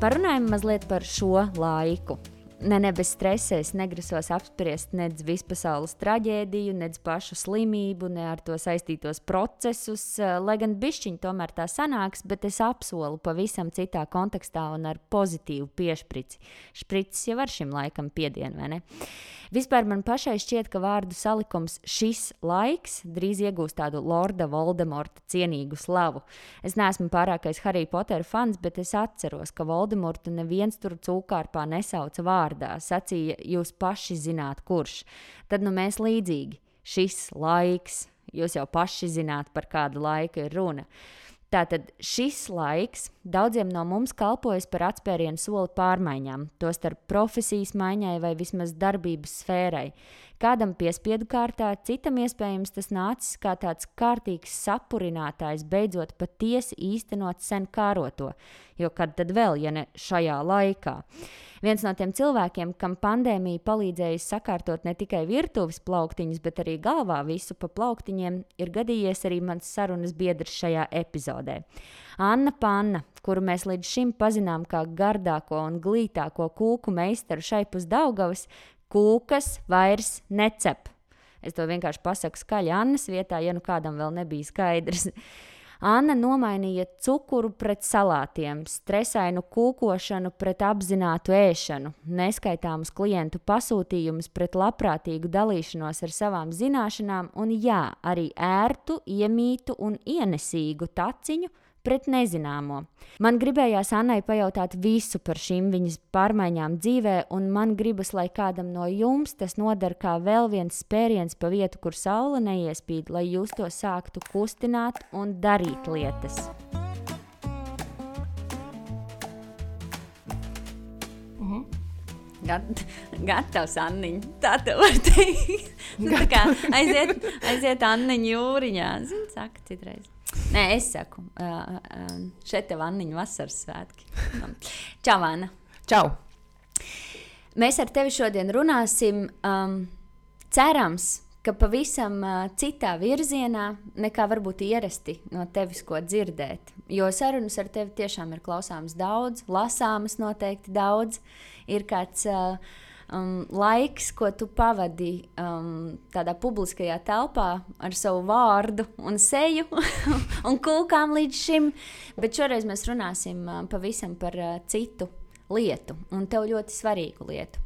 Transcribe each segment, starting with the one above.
Parunājam mazliet par šo laiku. Ne, ne bez stresa es negrasos apspriest nedz vispasaules traģēdiju, nedz pašu slimību, ne ar to saistītos procesus, lai gan bišķiņi tomēr tā sanāks, bet es apsolu pavisam citā kontekstā un ar pozitīvu piešprici. Špricis jau ar šim laikam piedienu, vai ne? Vispār man pašai šķiet, ka vārdu salikums šis laiks drīz iegūs tādu Lorda Voldemorta cienīgu slavu. Es neesmu pārākais Harry Potter fans, bet es atceros, ka Voldemortu neviens tur cūkārpā nesauca vārdā. Sacīja, jūs paši zināt, kurš. Tad nu mēs līdzīgi. Šis laiks, jūs jau paši zināt, par kādu laiku ir runa. Tātad šis laiks daudziem no mums kalpojas par atspērienu soli pārmaiņām, tostarp profesijas maiņai vai vismaz darbības sfērai. Kādam piespiedu kārtā, citam iespējams tas nācis kā tāds kārtīgs sapurinātājs, beidzot patiesi īstenot sen kāroto, jo kad tad vēl, ja ne šajā laikā. Viens no tiem cilvēkiem, kam pandēmija palīdzējusi sakārtot ne tikai virtuves plauktiņus, bet arī galvā visu pa plauktiņiem, ir gadījies arī mans sarunas biedrs šajā epizodē. Anna Panna, kuru mēs līdz šim pazinām kā gardāko un glītāko kūku meistaru šai pus Daugavas, kūkas vairs necep. Es to vienkārši pasaku skaļi Annas vietā, ja nu kādam vēl nebija skaidrs. Anna nomainīja cukuru pret salātiem, stresainu kūkošanu pret apzinātu ēšanu, neskaitāmus klientu pasūtījumus pret labprātīgu dalīšanos ar savām zināšanām, un jā, arī ērtu, iemītu un ienesīgu taciņu pret nezināmo. Man gribējās Annai pajautāt visu par šīm viņas pārmaiņām dzīvē, un man gribas, lai kādam no jums tas noder kā vēl viens spēriens pa vietu, kur saule neiespīd, lai jūs to sāktu kustināt un darīt lietas. Gat, gatavs, Anniņa. Tā te var teikt. nu, tā kā aiziet, aiziet Anniņa jūriņā. Zini, saka citreiz. Nē, es saku, uh, uh, šeit tev Anniņa vasaras svētki. Čau, Anna! Čau! Mēs ar tevi šodien runāsim, um, cerams, ka pavisam citā virzienā nekā varbūt ierasti no tevis ko dzirdēt. Jo sarunas ar tevi tiešām ir klausāmas daudz, lasāmas noteikti daudz. Ir kāds um, laiks, ko tu pavadi um, tādā publiskajā telpā ar savu vārdu un seju un kūkām līdz šim. Bet šoreiz mēs runāsim pavisam par citu lietu un tev ļoti svarīgu lietu.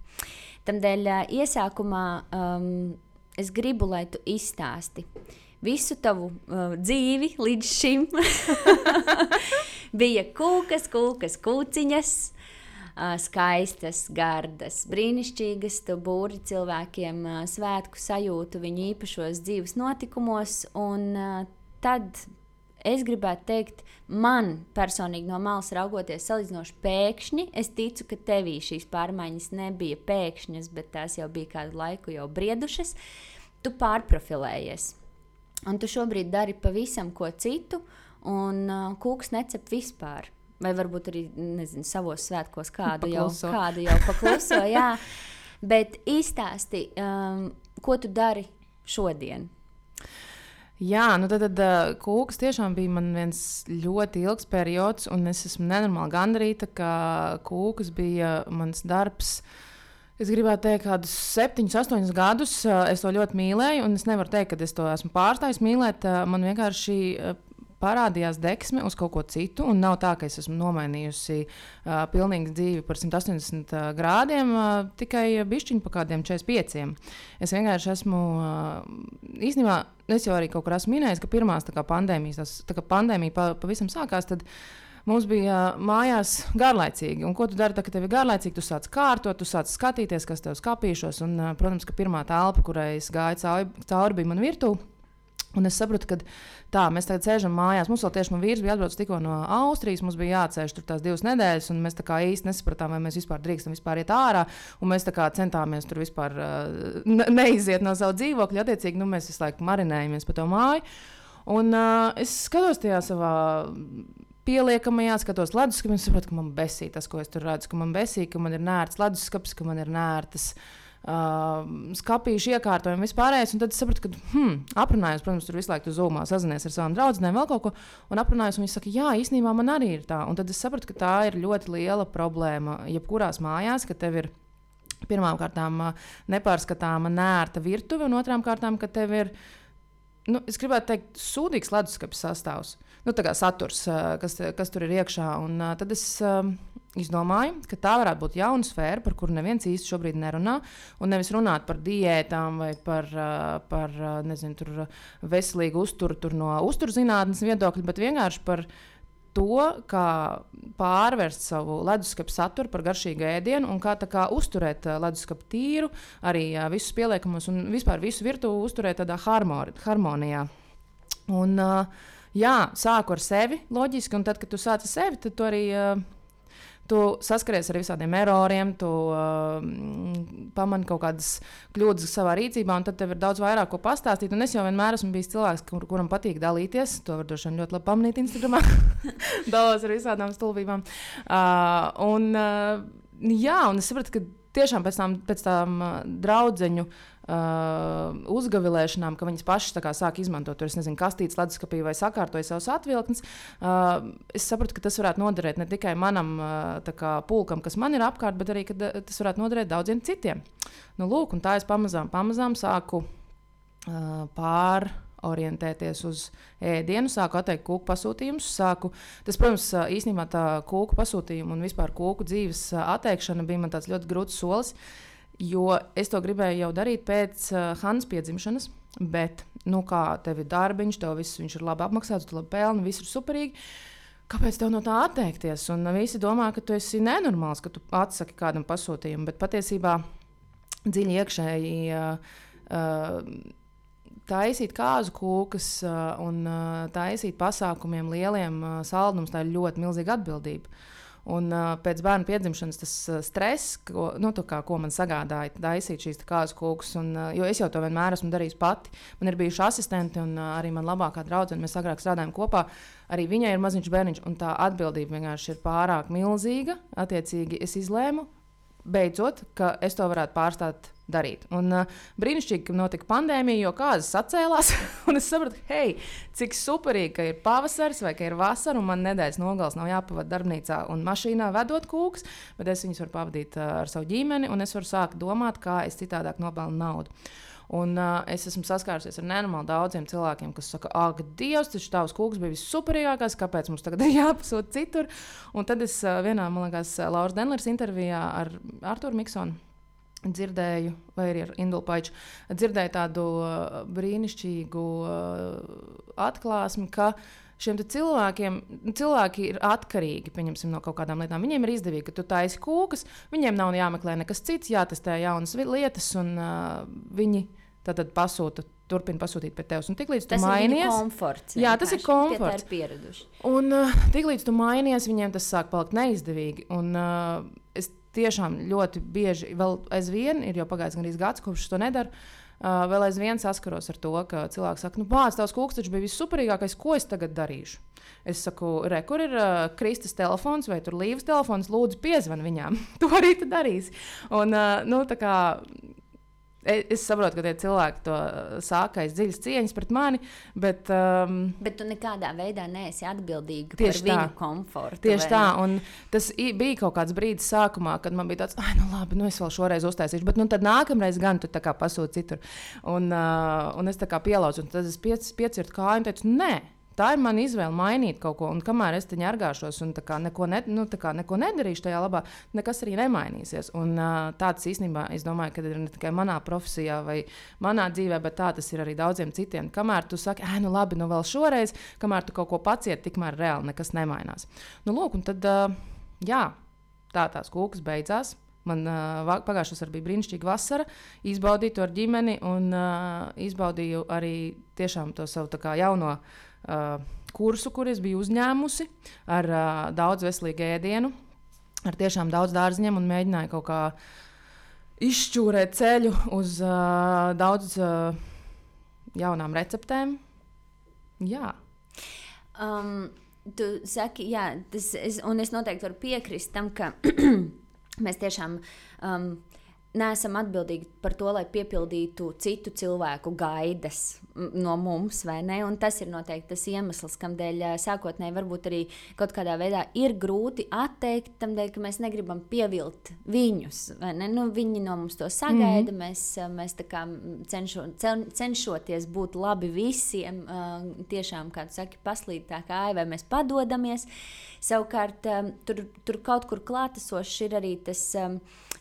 Tādēļ iesākumā um, es gribu, lai tu izstāsti visu tavu uh, dzīvi līdz šim. Bija kūkas, kūkas, kūciņas skaistas, gardas, brīnišķīgas. Tu būri cilvēkiem svētku sajūtu viņu īpašos dzīves notikumos. Un tad es gribētu teikt, man personīgi no malas raugoties, salīdzinoši pēkšņi, es ticu, ka tevī šīs pārmaiņas nebija pēkšņas, bet tās jau bija kādu laiku jau briedušas. Tu pārprofilējies. Un tu šobrīd dari pavisam ko citu, un uh, kūks necep vispār. Vai varbūt arī nezinu, savos svētkos kādu pakluso. jau, kādu jau pakluso. jā. Bet izstāsti, um, ko tu dari šodien? Jā, nu tad, tad uh, kūks tiešām bija man viens ļoti ilgs periods, un es esmu nenormāli gandarīta, ka kūks bija mans darbs. Es gribētu teikt, kādus septiņus, astoņus gadus uh, es to ļoti mīlēju, un es nevaru teikt, ka es to esmu pārstājis mīlēt. Uh, man vienkārši parādījās deksme uz kaut ko citu. Un nav tā, ka es esmu nomainījusi uh, pilnīgi dzīvi par 180 uh, grādiem, uh, tikai bišķiņu pa kādiem 45. Es vienkārši esmu uh, īstenībā, es jau arī kaut kur esmu minējis, ka pandēmijas, tas, tā kā pandēmija pa, pavisam sākās. Tad, Mums bija uh, mājās garlaicīgi. Un, ko tu dari, tad, kad tev ir garlaicīgi? Tu sāc kārtot, tu sāc skatīties, kas tev skapīšos. Un, uh, protams, ka pirmā telpa, kurai es gāju cauri, cauri bija mana virtuve. Un es sapratu, ka tā, mēs tagad sēžam mājās. Mums vēl tieši man vīrs bija atbraucis tikko no Austrijas. Mums bija jāatcerās tur tās divas nedēļas, un mēs īsti nesapratām, vai mēs vispār drīkstam vispār iet ārā. Mēs centāmies tur vispār uh, neiziet no sava dzīvokļa. Attiecīgi, nu, mēs visu laiku marinējamies pa to māju. Un uh, es skatos tajā savā pieliekamajā, skatos leduskapī, un saprotu, ka man besī tas, ko es tur redzu, ka man besī, ka man ir nērts leduskapis, ka man ir nērtas. uh, skāpīšu iekārtojumu, vispārējais. Tad es sapratu, ka, hmm, aprunājos, protams, tur visu laiku zūmā sazinies ar savām draudzenēm, vēl kaut ko, un aprunājos, un viņi saka, jā, īstenībā man arī ir tā. Un tad es sapratu, ka tā ir ļoti liela problēma jebkurās mājās, ka tev ir pirmkārt nepārskatāma, nērta virtuve, un otrām kārtām, ka tev ir. Nu, es gribētu teikt, sūdīgs leduskapis sastāvs. Nu, tā kā saturs, kas, kas tur ir iekšā. Un, uh, tad es uh, izdomāju, ka tā varētu būt jauna sfēra, par kuru neviens īsti šobrīd nerunā. Un nevis runāt par diētām vai par, par nezinu, veselīgu uzturu no uzturzinātnes viedokļa, bet vienkārši par to, kā pārvērst savu leduskapu saturu par garšīgu ēdienu un kā, kā uzturēt leduskapu tīru, arī visus pieliekamus un vispār visu virtuvi uzturēt tādā harmonijā. Un, jā, sāku ar sevi, loģiski, un tad, kad tu sāc ar sevi, tad tu arī tu saskaries ar visādiem eroriem, tu uh, pamani kaut kādas kļūdas savā rīcībā, un tad tev ir daudz vairāk ko pastāstīt. Un es jau vienmēr esmu bijis cilvēks, kur, kuram patīk dalīties. To var droši vien ļoti labi pamanīt Instagram. Dalos ar visādām stulbībām. Uh, un, uh, jā, un es sapratu, ka tiešām pēc tām, pēc uh, draudzeņu uh, uzgavilēšanām, ka viņas pašas kā, sāk izmantot tur, nezinu, kastītes, leduskapī vai sakārtoja savus atvilknes, uh, es sapratu, ka tas varētu noderēt ne tikai manam uh, kā, pulkam, kas man ir apkārt, bet arī tas varētu noderēt daudziem citiem. Nu, lūk, tā es pamazām, pamazām sāku uh, pār orientēties uz ēdienu, sāku atteikt kūku pasūtījumus. Sāku, tas, protams, īstenībā tā kūku pasūtījuma un vispār kūku dzīves atteikšana bija man tāds ļoti grūts solis, jo es to gribēju jau darīt pēc Hannes piedzimšanas. Bet, nu, kā tev ir darbiņš, tev viss ir labi apmaksāts, tu labi pelni, viss ir superīgi. Kāpēc tev no tā atteikties? Un visi domā, ka tu esi nenormāls, ka tu atsaki kādam pasūtījumam, bet patiesībā dziļi iekšēji. Uh, uh, taisīt kāzu kūkas un taisīt pasākumiem lieliem saldums, tā ir ļoti milzīga atbildība. Un pēc bērna piedzimšanas tas stress, ko, nu, kā, ko man sagādāja, taisīt šīs kāzu kūkas. Un, jo es jau to vienmēr esmu darījis pati. Man ir bijuši asistenti un arī mana labākā draudzene. Mēs agrāk strādājām kopā. Arī viņai ir maziņš bērniņš, un tā atbildība vienkārši ir pārāk milzīga. Attiecīgi, es izlēmu, beidzot, ka es to varētu pārstāt darīt. Un uh, brīnišķīgi, ka notika pandēmija, jo kādas atcēlās. un es sapratu, hei, cik superīgi, ka ir pavasaris vai ka ir vasara, un man nedēļas nogals nav jāpavada darbnīcā un mašīnā vedot kūkus, bet es viņus varu pavadīt uh, ar savu ģimeni, un es varu sākt domāt, kā es citādāk nopelnu naudu. Un, uh, es esmu saskārusies ar nenormāli daudziem cilvēkiem, kas saka, ak, Dievs, tas tavs kūks bija vissuperīgākais, kāpēc mums tagad ir jāpasūta citur. Un tad es uh, vienā, man liekas, Lauras Denlers intervijā ar Arthuru Miksonu dzirdēju, vai arī ar Indulu Paiču, dzirdēju tādu uh, brīnišķīgu uh, atklāsmi, ka šiem cilvēkiem cilvēki ir atkarīgi no kaut kādām lietām. Viņiem ir izdevīgi, ka tu taisi kūkas, viņiem nav jāmeklē nekas cits, jātestē jaunas lietas, un uh, viņi tad pasūta. Turpināt pasūtīt pie tevis. Un tiklīdz tu mainies, komforts, jā, tas ir komforts. Ir un uh, tiklīdz tu mainies, viņiem tas sāk palikt neizdevīgi. Un, uh, es tiešām ļoti bieži, vēl aizvien ir jau pagājis gandrīz gads, kopš to nedaru. Uh, vēl aizvien saskaros ar to, ka cilvēks saka, nu, pats tavs kūks taču bija vissuperīgākais, ko es tagad darīšu. Es saku, re, kur ir uh, Kristus telefons vai Līves telefons, lūdzu, piezvan viņām. to arī tu darīsi. Un, uh, nu, kā, Es saprotu, ka tie cilvēki to sākais dziļas cieņas pret mani, bet. Um, bet tu nekādā veidā neesi atbildīga par viņu tā. komfortu. Tieši tā, un tas bija kaut kāds brīdis sākumā, kad man bija tāds, ah, nu labi, nu es vēl šoreiz uztaisīšu, bet nu, tad nākamreiz gan tu pasūti citur. Un, uh, un es tā kā pielaucu, un tad es piec, piecirtu kāju un teicu, nē. Tā ir mana izvēle mainīt kaut ko, un kamēr es te ņargāšos un neko, ne, nu, neko nedarīšu tajā labā, nekas arī nemainīsies. Un, uh, tāds īstenībā, es domāju, ka ir ne tikai manā profesijā vai manā dzīvē, bet tā tas ir arī daudziem citiem. Kamēr tu saki, ah, nu labi, nu vēl šoreiz, kamēr tu kaut ko pacieti, tikmēr reāli nekas nemainās. Nu, lūk, un tad, uh, jā, tā tās kūkas beidzās. Man uh, pagājušā vasarā bija brīnišķīga vasara. Izbaudīju to ar ģimeni un uh, izbaudīju arī to savu jauno uh, kursu, kur es biju uzņēmusi ar uh, daudz veselīgu ēdienu, ar tiešām daudz dārziņiem un mēģināju kaut kā izšķūrēt ceļu uz uh, daudz uh, jaunām receptēm. Jā. Um, tu saki, jā, tas, es, un es noteikti varu piekrist tam, ka mēs tiešām um, neesam atbildīgi par to, lai piepildītu citu cilvēku gaidas no mums, vai ne? Un tas ir noteikti tas iemesls, kādēļ sākotnēji varbūt arī kaut kādā veidā ir grūti atteikt, tam dēļ, ka mēs negribam pievilt viņus. Nu, viņi no mums to sagaida, mm -hmm. mēs, mēs cenšo, cenšoties būt labi visiem, tiešām, kā tu saki, paslīd tā kā ai, vai mēs padodamies. Savukārt, tur, tur kaut kur klātesošs ir arī tas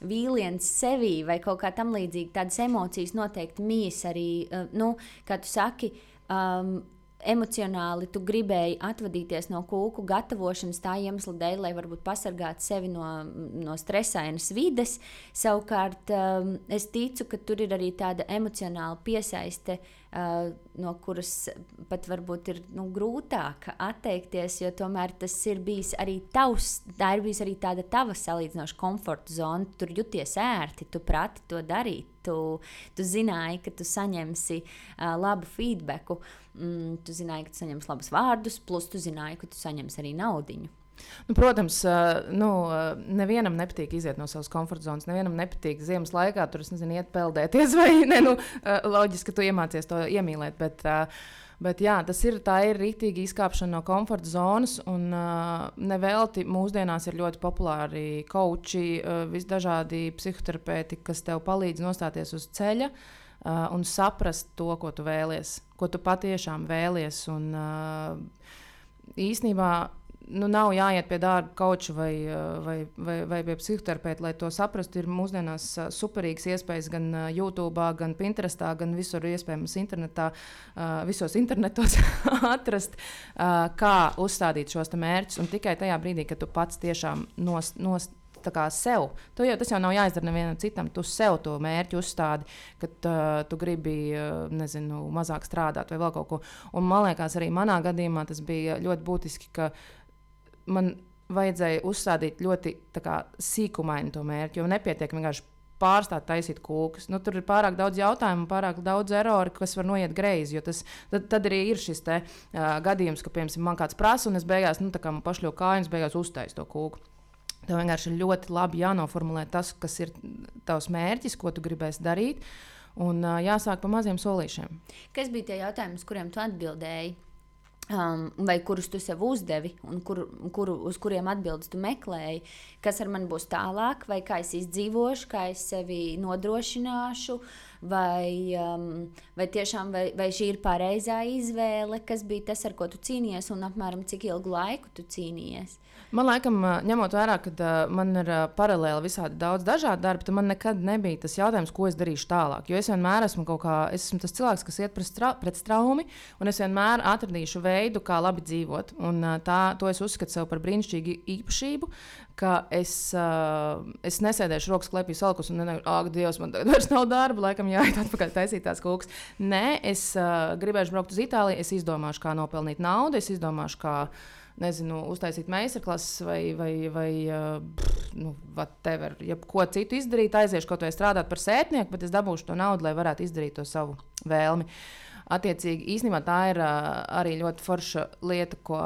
vīliens sevī vai kaut kā tam līdzīga. Tādas emocijas noteikti mīs arī, uh, nu, kā tu saki. Um, emocionāli tu gribēji atvadīties no kūku gatavošanas tā iemesla dēļ, lai varbūt pasargātu sevi no, no stresainas vides. Savukārt, um, es ticu, ka tur ir arī tāda emocionāla piesaiste Uh, no kuras pat varbūt ir nu, grūtāk atteikties, jo tomēr tas ir bijis arī tavs, tā ir bijusi arī tāda tava salīdzinoša komforta zona. Tur jūties ērti, tu prati to darīt. Tu, tu zināji, ka tu saņemsi uh, labu feedback, mm, tu zināji, ka tu saņemsi labus vārdus, plus tu zināji, ka tu saņemsi arī naudu. Nu, protams, nu, nevienam nepatīk iziet no savas komforta zonas. Nevienam nepatīk ziemas laikā tur nezinu, iet peldēties, vai ne. Nu, loģiski, ka tu iemācies to iemīlēt. Bet, Bet jā, tas ir tā ir rītīga izkāpšana no komforta zonas. Un uh, nevelti mūsdienās ir ļoti populāri koči, uh, visdažādi psihoterapeiti, kas tev palīdz nostāties uz ceļa uh, un saprast to, ko tu vēlies, ko tu patiešām vēlies. Un, uh, īsnībā nu, nav jāiet pie dārga koča vai, vai, vai, vai pie psihoterapeita, lai to saprastu. Ir mūsdienās superīgas iespējas gan YouTube, gan Pinterestā, gan visur iespējams internetā, visos internetos atrast, kā uzstādīt šos mērķus. Un tikai tajā brīdī, kad tu pats tiešām nost. nost sev. Tu jau, tas jau nav jāizdara nevienam citam. Tu sev to mērķi uzstādi, ka uh, tu gribi uh, nezinu, mazāk strādāt vai vēl kaut ko. Un man liekas, arī manā gadījumā tas bija ļoti būtiski, ka man vajadzēja uzstādīt ļoti kā, sīkumainu to mērķi, jo nepietiek vienkārši pārstāt taisīt kūkus. Nu, tur ir pārāk daudz jautājumu, pārāk daudz eroru, kas var noiet greizi. Tas, tad, tad arī ir šis te, uh, gadījums, ka, piemēram, man kāds prasa, un es beigās, nu, tā kā man pašļauju kājas, beigās uztaisu to kūku. Tev vienkārši ir ļoti labi jānoformulē tas, kas ir tavs mērķis, ko tu gribēsi darīt. Un uh, jāsāk pa maziem solīšiem. Kas bija tie jautājumi, uz kuriem tu atbildēji? Um, vai kurus tu sev uzdevi, un kur, kuru, uz kuriem atbildes tu meklēji, kas ar mani būs tālāk, vai kā es izdzīvošu, kā es sevi nodrošināšu, vai, um, vai tiešām vai, vai šī ir pareizā izvēle, kas bija tas, ar ko tu cīnījies, un apmēram cik ilgu laiku tu cīnījies. Man liekas, ņemot vērā, ka man ir paralēli visādi daudz dažādu darbu, tad man nekad nebija tas jautājums, ko es darīšu tālāk. Jo es vienmēr esmu kaut kā, es esmu tas cilvēks, kas iet pret, stra pret straumi, un es vienmēr atradīšu veidu, kā labi dzīvot. Un, tā, to es uzskatu sev par brīnišķīgu īpašību, ka es, es nesēdēšu rokas klēpī salkus un nedomāju, ak, Dievs, man tagad vairs nav darba, laikam jāiet atpakaļ taisīt tās kūkas. Nē, es gribēšu braukt uz Itāliju, es izdomāšu, kā nopelnīt naudu, es izdomāšu, kā nezinu, uztaisīt meistarklases vai, vai, vai uh, nu, whatever, jebko citu izdarīt, aiziešu kaut vai strādāt par sētnieku, bet es dabūšu to naudu, lai varētu izdarīt to savu vēlmi. Attiecīgi, īstenībā tā ir arī ļoti forša lieta, ko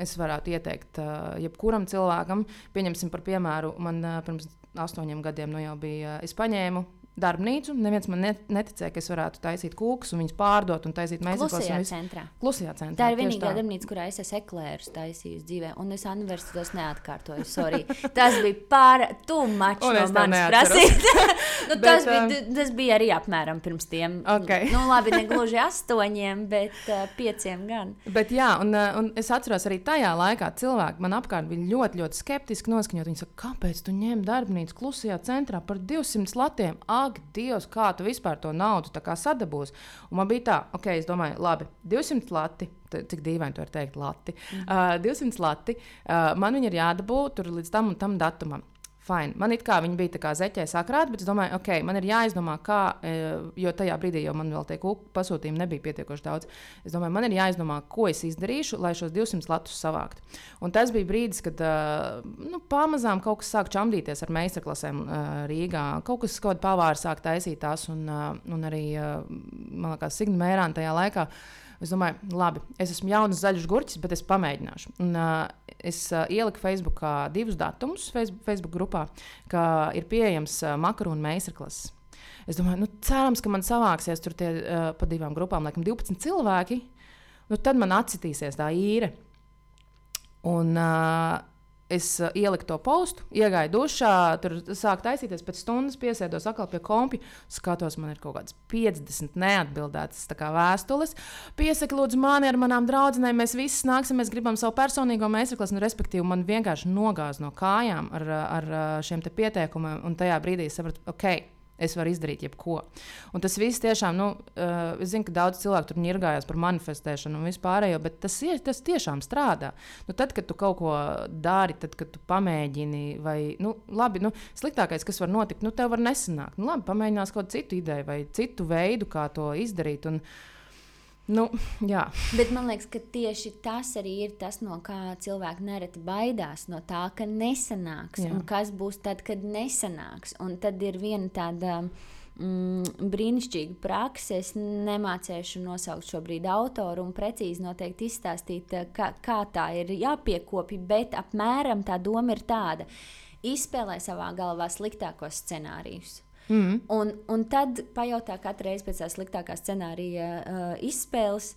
es varētu ieteikt jebkuram cilvēkam. Pieņemsim par piemēru, man pirms astoņiem gadiem nu jau bija, es paņēmu darbnīcu. Neviens man neticēja, ka es varētu taisīt kūkus un viņus pārdot un taisīt meistarklases. Klusajā vis... centrā. Klusajā centrā. Tā ir vienīgā darbnīca, kurā es esmu eklērus taisījis dzīvē, un es universitātes neatkārtoju. Sorry. Tas bija pār tūmačs no manis prasīt. nu, bet, tas, bija, um, tas bija arī apmēram pirms tiem. Okay. nu, labi, ne gluži astoņiem, bet uh, pieciem gan. Bet jā, un, uh, un es atceros arī tajā laikā cilvēki man apkārt bija ļoti, ļoti skeptiski noskaņot. Viņi saka, kāpēc tu ņem darbnīcu klusajā centrā par 200 latiem? Ak, Dievs, kā tu vispār to naudu sadabūsi. Un man bija tā, ok, es domāju, labi, 200 lati. Cik dīvaini to var teikt, lati. Mm -hmm. uh, 200 lati. Uh, man viņi ir jādabū tur līdz tam un tam datumam fine. Man it kā viņi bija tā kā zeķē sakrāti, bet es domāju, ok, man ir jāizdomā, kā, e, jo tajā brīdī jau man vēl tie pasūtījumi nebija pietiekoši daudz. Es domāju, man ir jāizdomā, ko es izdarīšu, lai šos 200 latus savāktu. Un tas bija brīdis, kad e, nu, pamazām kaut kas sāk čamdīties ar meistarklasēm e, Rīgā. Kaut kas, kaut kāda pavāra sāk taisīt tās, un, un arī, man liekas, Signa Mērāna tajā laikā Es domāju, labi, es esmu jauns zaļš gurķis, bet es pamēģināšu. Un, uh, es uh, ieliku Facebookā divus datumus Facebook, grupā, ka ir pieejams uh, makaronu meistarklases. Es domāju, nu, cerams, ka man savāksies tur tie, uh, pa divām grupām, laikam, 12 cilvēki. Nu, tad man atsitīsies tā īre. Un, uh, es uh, ieliku to postu, iegāju dušā, tur sāku taisīties, pēc stundas piesēdos atkal pie kompija. Skatos, man ir kaut kādas 50 neatbildētas vēstules. Piesaki, lūdzu, mani ar manām draudzenēm. Mēs visi nāksim, mēs gribam savu personīgo meistarklasu. Nu, respektīvi, man vienkārši nogāz no kājām ar, ar šiem pieteikumiem, un tajā brīdī sapratu, ok Es varu izdarīt jebko. Un tas viss tiešām, nu, uh, es zinu, ka daudz cilvēku tur nirgājās par manifestēšanu un vispārējo, bet tas, ir, tas tiešām strādā. Nu, tad, kad tu kaut ko dari, tad, kad tu pamēģini, vai, nu, labi, nu, sliktākais, kas var notikt, nu, tev var nesanākt. Nu, labi, pamēģinās kaut citu ideju vai citu veidu, kā to izdarīt. Un, uh, Nu, jā. Bet man liekas, ka tieši tas arī ir tas, no kā cilvēki nereti baidās. No tā, ka nesanāks. Kas būs tad, kad nesanāks? Un tad ir viena tāda mm, brīnišķīga praksa. Es nemācīšu nosaukt šobrīd autoru un precīzi noteikti izstāstīt, kā, kā tā ir jāpiekopja, bet apmēram tā doma ir tāda. Izspēlē savā galvā sliktākos scenārijus Mm. Un, un tad pajautā katru reizi pēc tā sliktākā scenārija uh, izspēles,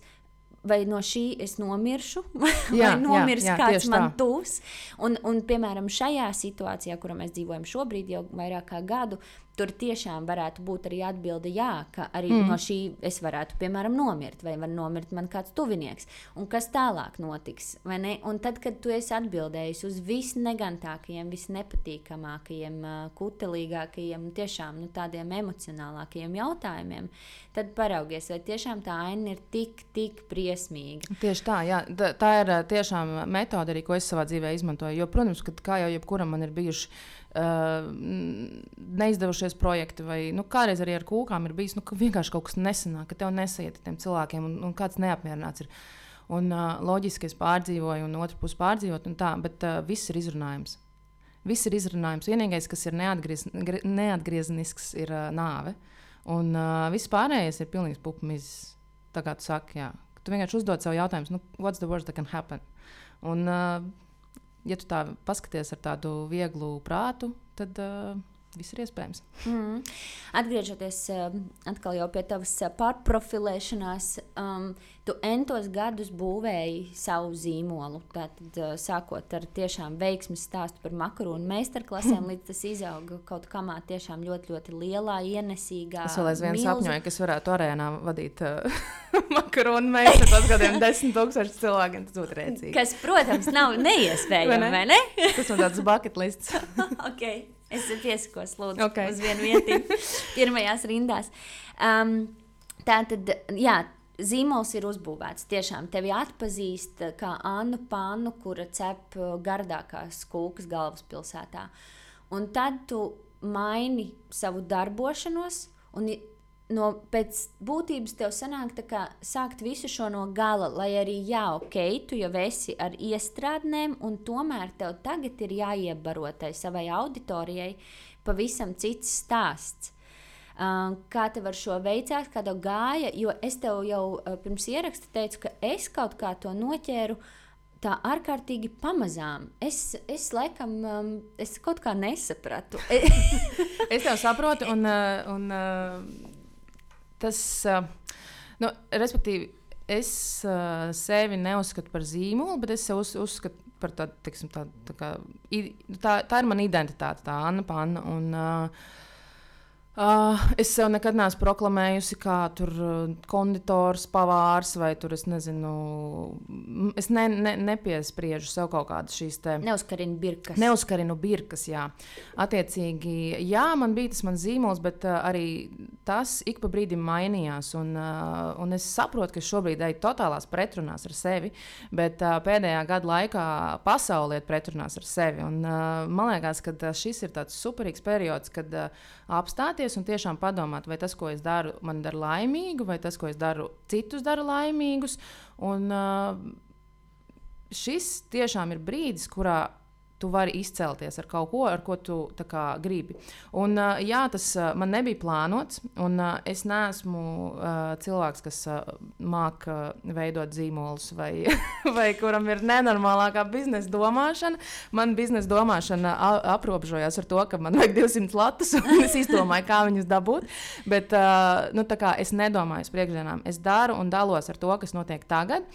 vai no šī es nomiršu, jā, vai nomirs jā, jā, kāds man tā. tuvs. Un, un, piemēram, šajā situācijā, kurā mēs dzīvojam šobrīd, jau vairāk kā gadu, tur tiešām varētu būt arī atbilde, jā, ka arī mm. no šī es varētu, piemēram, nomirt, vai var nomirt man kāds tuvinieks. Un kas tālāk notiks? Un tad, kad tu esi atbildējis uz visnegantākajiem, visnepatīkamākajiem, kutelīgākajiem, tiešām nu, tādiem emocionālākajiem jautājumiem, tad paraugies, vai tiešām tā aina ir tik, tik briesmīga. Tieši tā, jā, tā ir tiešām metode, arī, ko es savā dzīvē izmantoju. Jo, protams, ka kā jau jebkuram man ir bijuši uh, neizdevušies projekti, vai nu, kādreiz arī ar kūkām ir bijis, nu, ka vienkārši kaut kas nesanāk, ka tev nesaiet tiem cilvēkiem, un, un kāds neapmierināts ir. Un, uh, loģiski es pārdzīvoju, un otru pusi pārdzīvot, un tā, bet uh, viss ir izrunājums. Viss ir izrunājums. Vienīgais, kas ir neatgriez, neatgrieznisks, ir uh, nāve. Un uh, viss pārējais ir pilnīgs pupmizs. Tā kā tu saki, jā. Tu vienkārši uzdod sev jautājumu, nu, what's the worst that can happen? Un, uh, ja tu tā paskaties ar tādu vieglu prātu, tad uh, viss ir iespējams. Mm. Atgriežoties uh, atkal pie tavas uh, pārprofilēšanās, um, tu entos gadus būvēji savu zīmolu. Tātad, uh, sākot ar tiešām veiksmes stāstu par makaronu meistarklasēm, līdz tas izauga kaut kamā tiešām ļoti, ļoti lielā, ienesīgā. Es vēl aizvien milzu... sapņoju, ka es varētu arēnā vadīt uh, makaronu meistarklasēs kādiem desmit tūkstošiem cilvēkiem. Tas būtu rēcīgi. Kas, protams, nav neiespējami, vai ne? Vai ne? tas man tāds bucket lists. okay. Es piesakos, lūdzu, okay. uz vienu vietu, pirmajās rindās. Um, tā tad, jā, zīmols ir uzbūvēts. Tiešām tevi atpazīst kā Annu Pānu, kura cep gardākās kūkas galvaspilsētā. Un tad tu maini savu darbošanos un no pēc būtības tev sanāk kā, sākt visu šo no gala, lai arī, jā, ok, tu jau esi ar iestrādnēm, un tomēr tev tagad ir jāiebaro tai savai auditorijai pavisam cits stāsts. Kā tev ar šo veicās, kā tev gāja, jo es tev jau pirms ieraksta teicu, ka es kaut kā to noķēru. Tā ārkārtīgi pamazām. Es, es laikam, um, es kaut kā nesapratu. es tev saprotu, un, un tas, nu, respektīvi, es uh, sevi neuzskatu par zīmolu, bet es sev uz, uzskatu par tādu, teiksim, tā, tā, kā, tā, tā ir mana identitāte, tā Anna Panna. Un, uh, Uh, es sev nekad neesmu proklamējusi, kā tur konditors, pavārs vai tur es nezinu. Es ne, ne, nepiespriežu sev kaut kādas šīs te. Neuzkarinu birkas. Neuzkarinu birkas, jā. Attiecīgi, jā, man bija tas mans zīmols, bet uh, arī tas ik pa brīdim mainījās. Un, uh, un es saprotu, ka šobrīd eju totālās pretrunās ar sevi, bet uh, pēdējā gada laikā pasaulē ir pretrunās ar sevi. Un, uh, man liekas, ka šis ir tāds superīgs periods, kad uh, apstāties un tiešām padomāt, vai tas, ko es daru, man dara laimīgu, vai tas, ko es daru, citus dara laimīgus. Un, uh, šis tiešām ir brīdis, kurā tu vari izcelties ar kaut ko, ar ko tu kā, gribi. Un, uh, jā, tas uh, man nebija plānots, un uh, es neesmu uh, cilvēks, kas uh, māca uh, veidot zīmolus vai, vai kuram ir nenormālākā biznesa domāšana. Man biznesa domāšana aprobežojās ar to, ka man vajag 200 latus, un es izdomāju, kā viņus dabūt. Bet uh, nu, es nedomāju par priekšdienām. Es daru un dalos ar to, kas notiek tagad.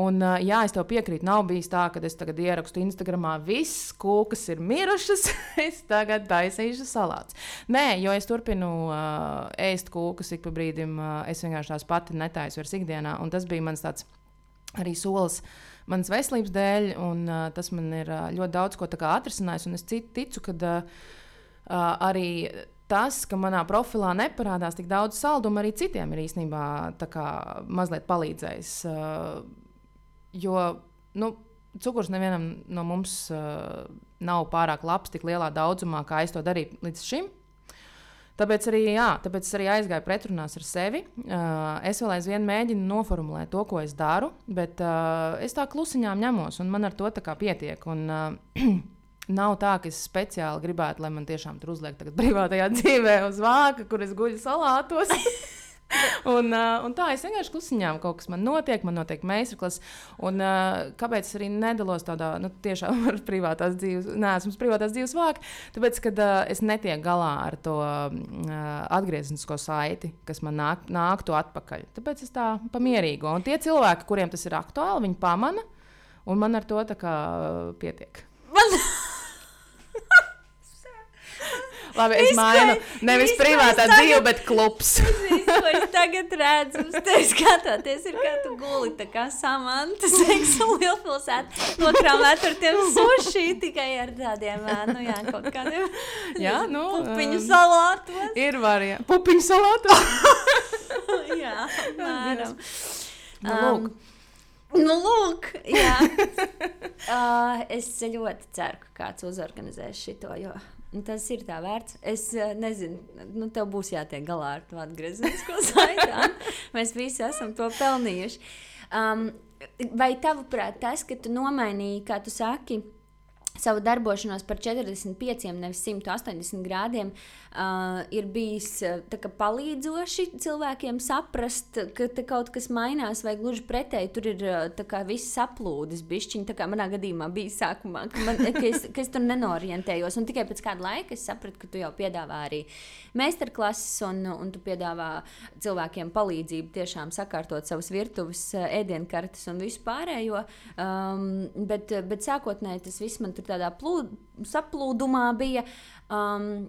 Un, jā, es tev piekrītu. Nav bijis tā, ka es tagad ierakstu Instagramā, viss kūkas ir mirušas, es tagad taisīšu salātus. Nē, jo es turpinu uh, ēst kūkas ik pa brīdim. Uh, es vienkārši tās pati netaisu vairs ikdienā. Un tas bija mans tāds arī solis manas veselības dēļ, un uh, tas man ir uh, ļoti daudz ko atrisinājis. Es ticu, ka uh, arī tas, ka manā profilā neparādās tik daudz saldumu, arī citiem ir īstenībā kā, mazliet palīdzējis. Uh, Jo nu, cukurs nevienam no mums uh, nav pārāk labs tik lielā daudzumā, kā es to darīju līdz šim. Tāpēc arī, jā, tāpēc arī aizgāju pretrunās ar sevi. Uh, es vēl aizvien mēģinu noformulēt to, ko es daru, bet uh, es tā klusiņām ņemos, un man ar to pietiek. Un, uh, Nav tā, ka es speciāli gribētu, lai man tiešām tur uzliek privātajā dzīvē uz vāka, kur es guļu salātos. un, uh, un tā es vienkārši klusiņām kaut kas man notiek, man notiek meistarklas. Un uh, kāpēc es arī nedalos tādā, nu, tiešām ar privātās dzīves, neesmu privātās dzīves vāku? Tāpēc, kad uh, es netieku galā ar to uh, atgrieznisko saiti, kas man nāk, nāktu atpakaļ. Tāpēc es tā pamierīgo. Un tie cilvēki, kuriem tas ir aktuāli, viņi pamana, un man ar to tā kā pietiek. Man... Labi, es mainu. Nevis privātā dzīve, bet klubs. es tagad redzu, uz tevi skatoties, ir kā tu guli, tā kā samanta seksa lielpilsēta. Nokrāmēt ar tiem suši tikai ar tādiem, nu jā, kaut kādiem. Jā, nu. Pupiņu salātos. Ir varianti. Pupiņu salātos. jā, mēram. Nu, lūk. Um, Nu, lūk, jā. uh, es ļoti ceru, ka kāds uzorganizēs šo, jo Tas ir tā vērts. Es uh, nezinu, nu, tev būs jātiek galā ar to atgriezenisko saiti. Mēs visi esam to pelnījuši. Um, vai tavuprāt, tas, ka tu nomainīji, kā tu saki, savu darbošanos par 45, nevis 180 grādiem, uh, ir bijis uh, kā, palīdzoši cilvēkiem saprast, ka kaut kas mainās, vai gluži pretēji tur ir uh, kā, viss saplūdis. Bišķiņ, tā kā manā gadījumā bija sākumā, ka, man, ka, es, ka es tur nenorientējos. Un tikai pēc kāda laika es sapratu, ka tu jau piedāvā arī meistarklases, un, un tu piedāvā cilvēkiem palīdzību tiešām sakārtot savas virtuves, uh, ēdienkartes un visu pārējo. Um, bet, bet sākotnēji tas viss man tur tādā plūd, saplūdumā bija. Um,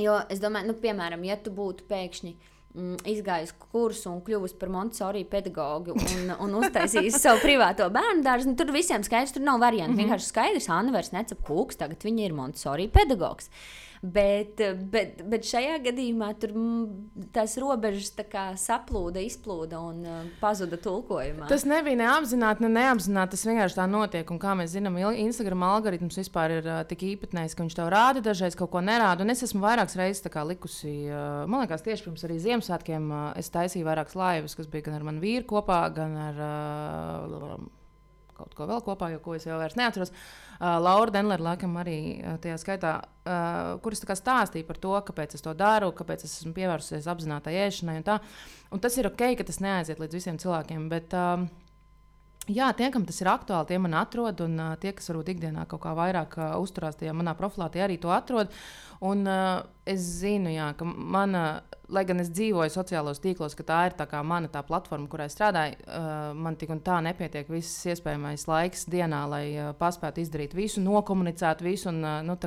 jo es domāju, nu, piemēram, ja tu būtu pēkšņi izgājusi kursu un kļuvusi par Montesori pedagogu un, un uztaisījusi savu privāto bērnu dārzu, nu, tur visiem skaidrs, tur nav variantu. Mm -hmm. Vienkārši skaidrs, Anna vairs necep kūks, tagad viņa ir Montesori pedagogs. Bet, bet, bet šajā gadījumā tur tās robežas tā saplūda, izplūda un uh, pazuda tulkojumā. Tas nebija neapzināti, ne neapzināti. Tas vienkārši tā notiek. Un kā mēs zinām, Instagram algoritms vispār ir uh, tik īpatnējs, ka viņš tev rāda dažreiz kaut ko nerāda. Un es esmu vairākas reizes likusi, uh, man liekas, tieši pirms arī Ziemassvētkiem uh, es taisīju vairākas laivas, kas bija gan ar manu vīru kopā, gan ar. Uh, kaut ko vēl kopā, jo ko es jau vairs neatceros. Uh, Laura Denlera, laikam, arī uh, tajā skaitā, uh, kuras stāstīja par to, kāpēc es to daru, kāpēc es esmu pievērsusies apzinātai ēšanai. Un, tā. un tas ir ok, ka tas neaiziet līdz visiem cilvēkiem. Bet, uh, Jā, tie, kam tas ir aktuāli, tie man atrod, un uh, tie, kas varbūt ikdienā kaut kā vairāk uh, uzturās tajā manā profilā, tie arī to atrod. Un uh, es zinu, jā, ka mana lai gan es dzīvoju sociālos tīklos, ka tā ir tā mana tā platforma, kurā es strādāju, uh, man tik un tā nepietiek viss iespējamais laiks dienā, lai uh, paspētu izdarīt visu, nokomunicēt visu. Un, uh, nu,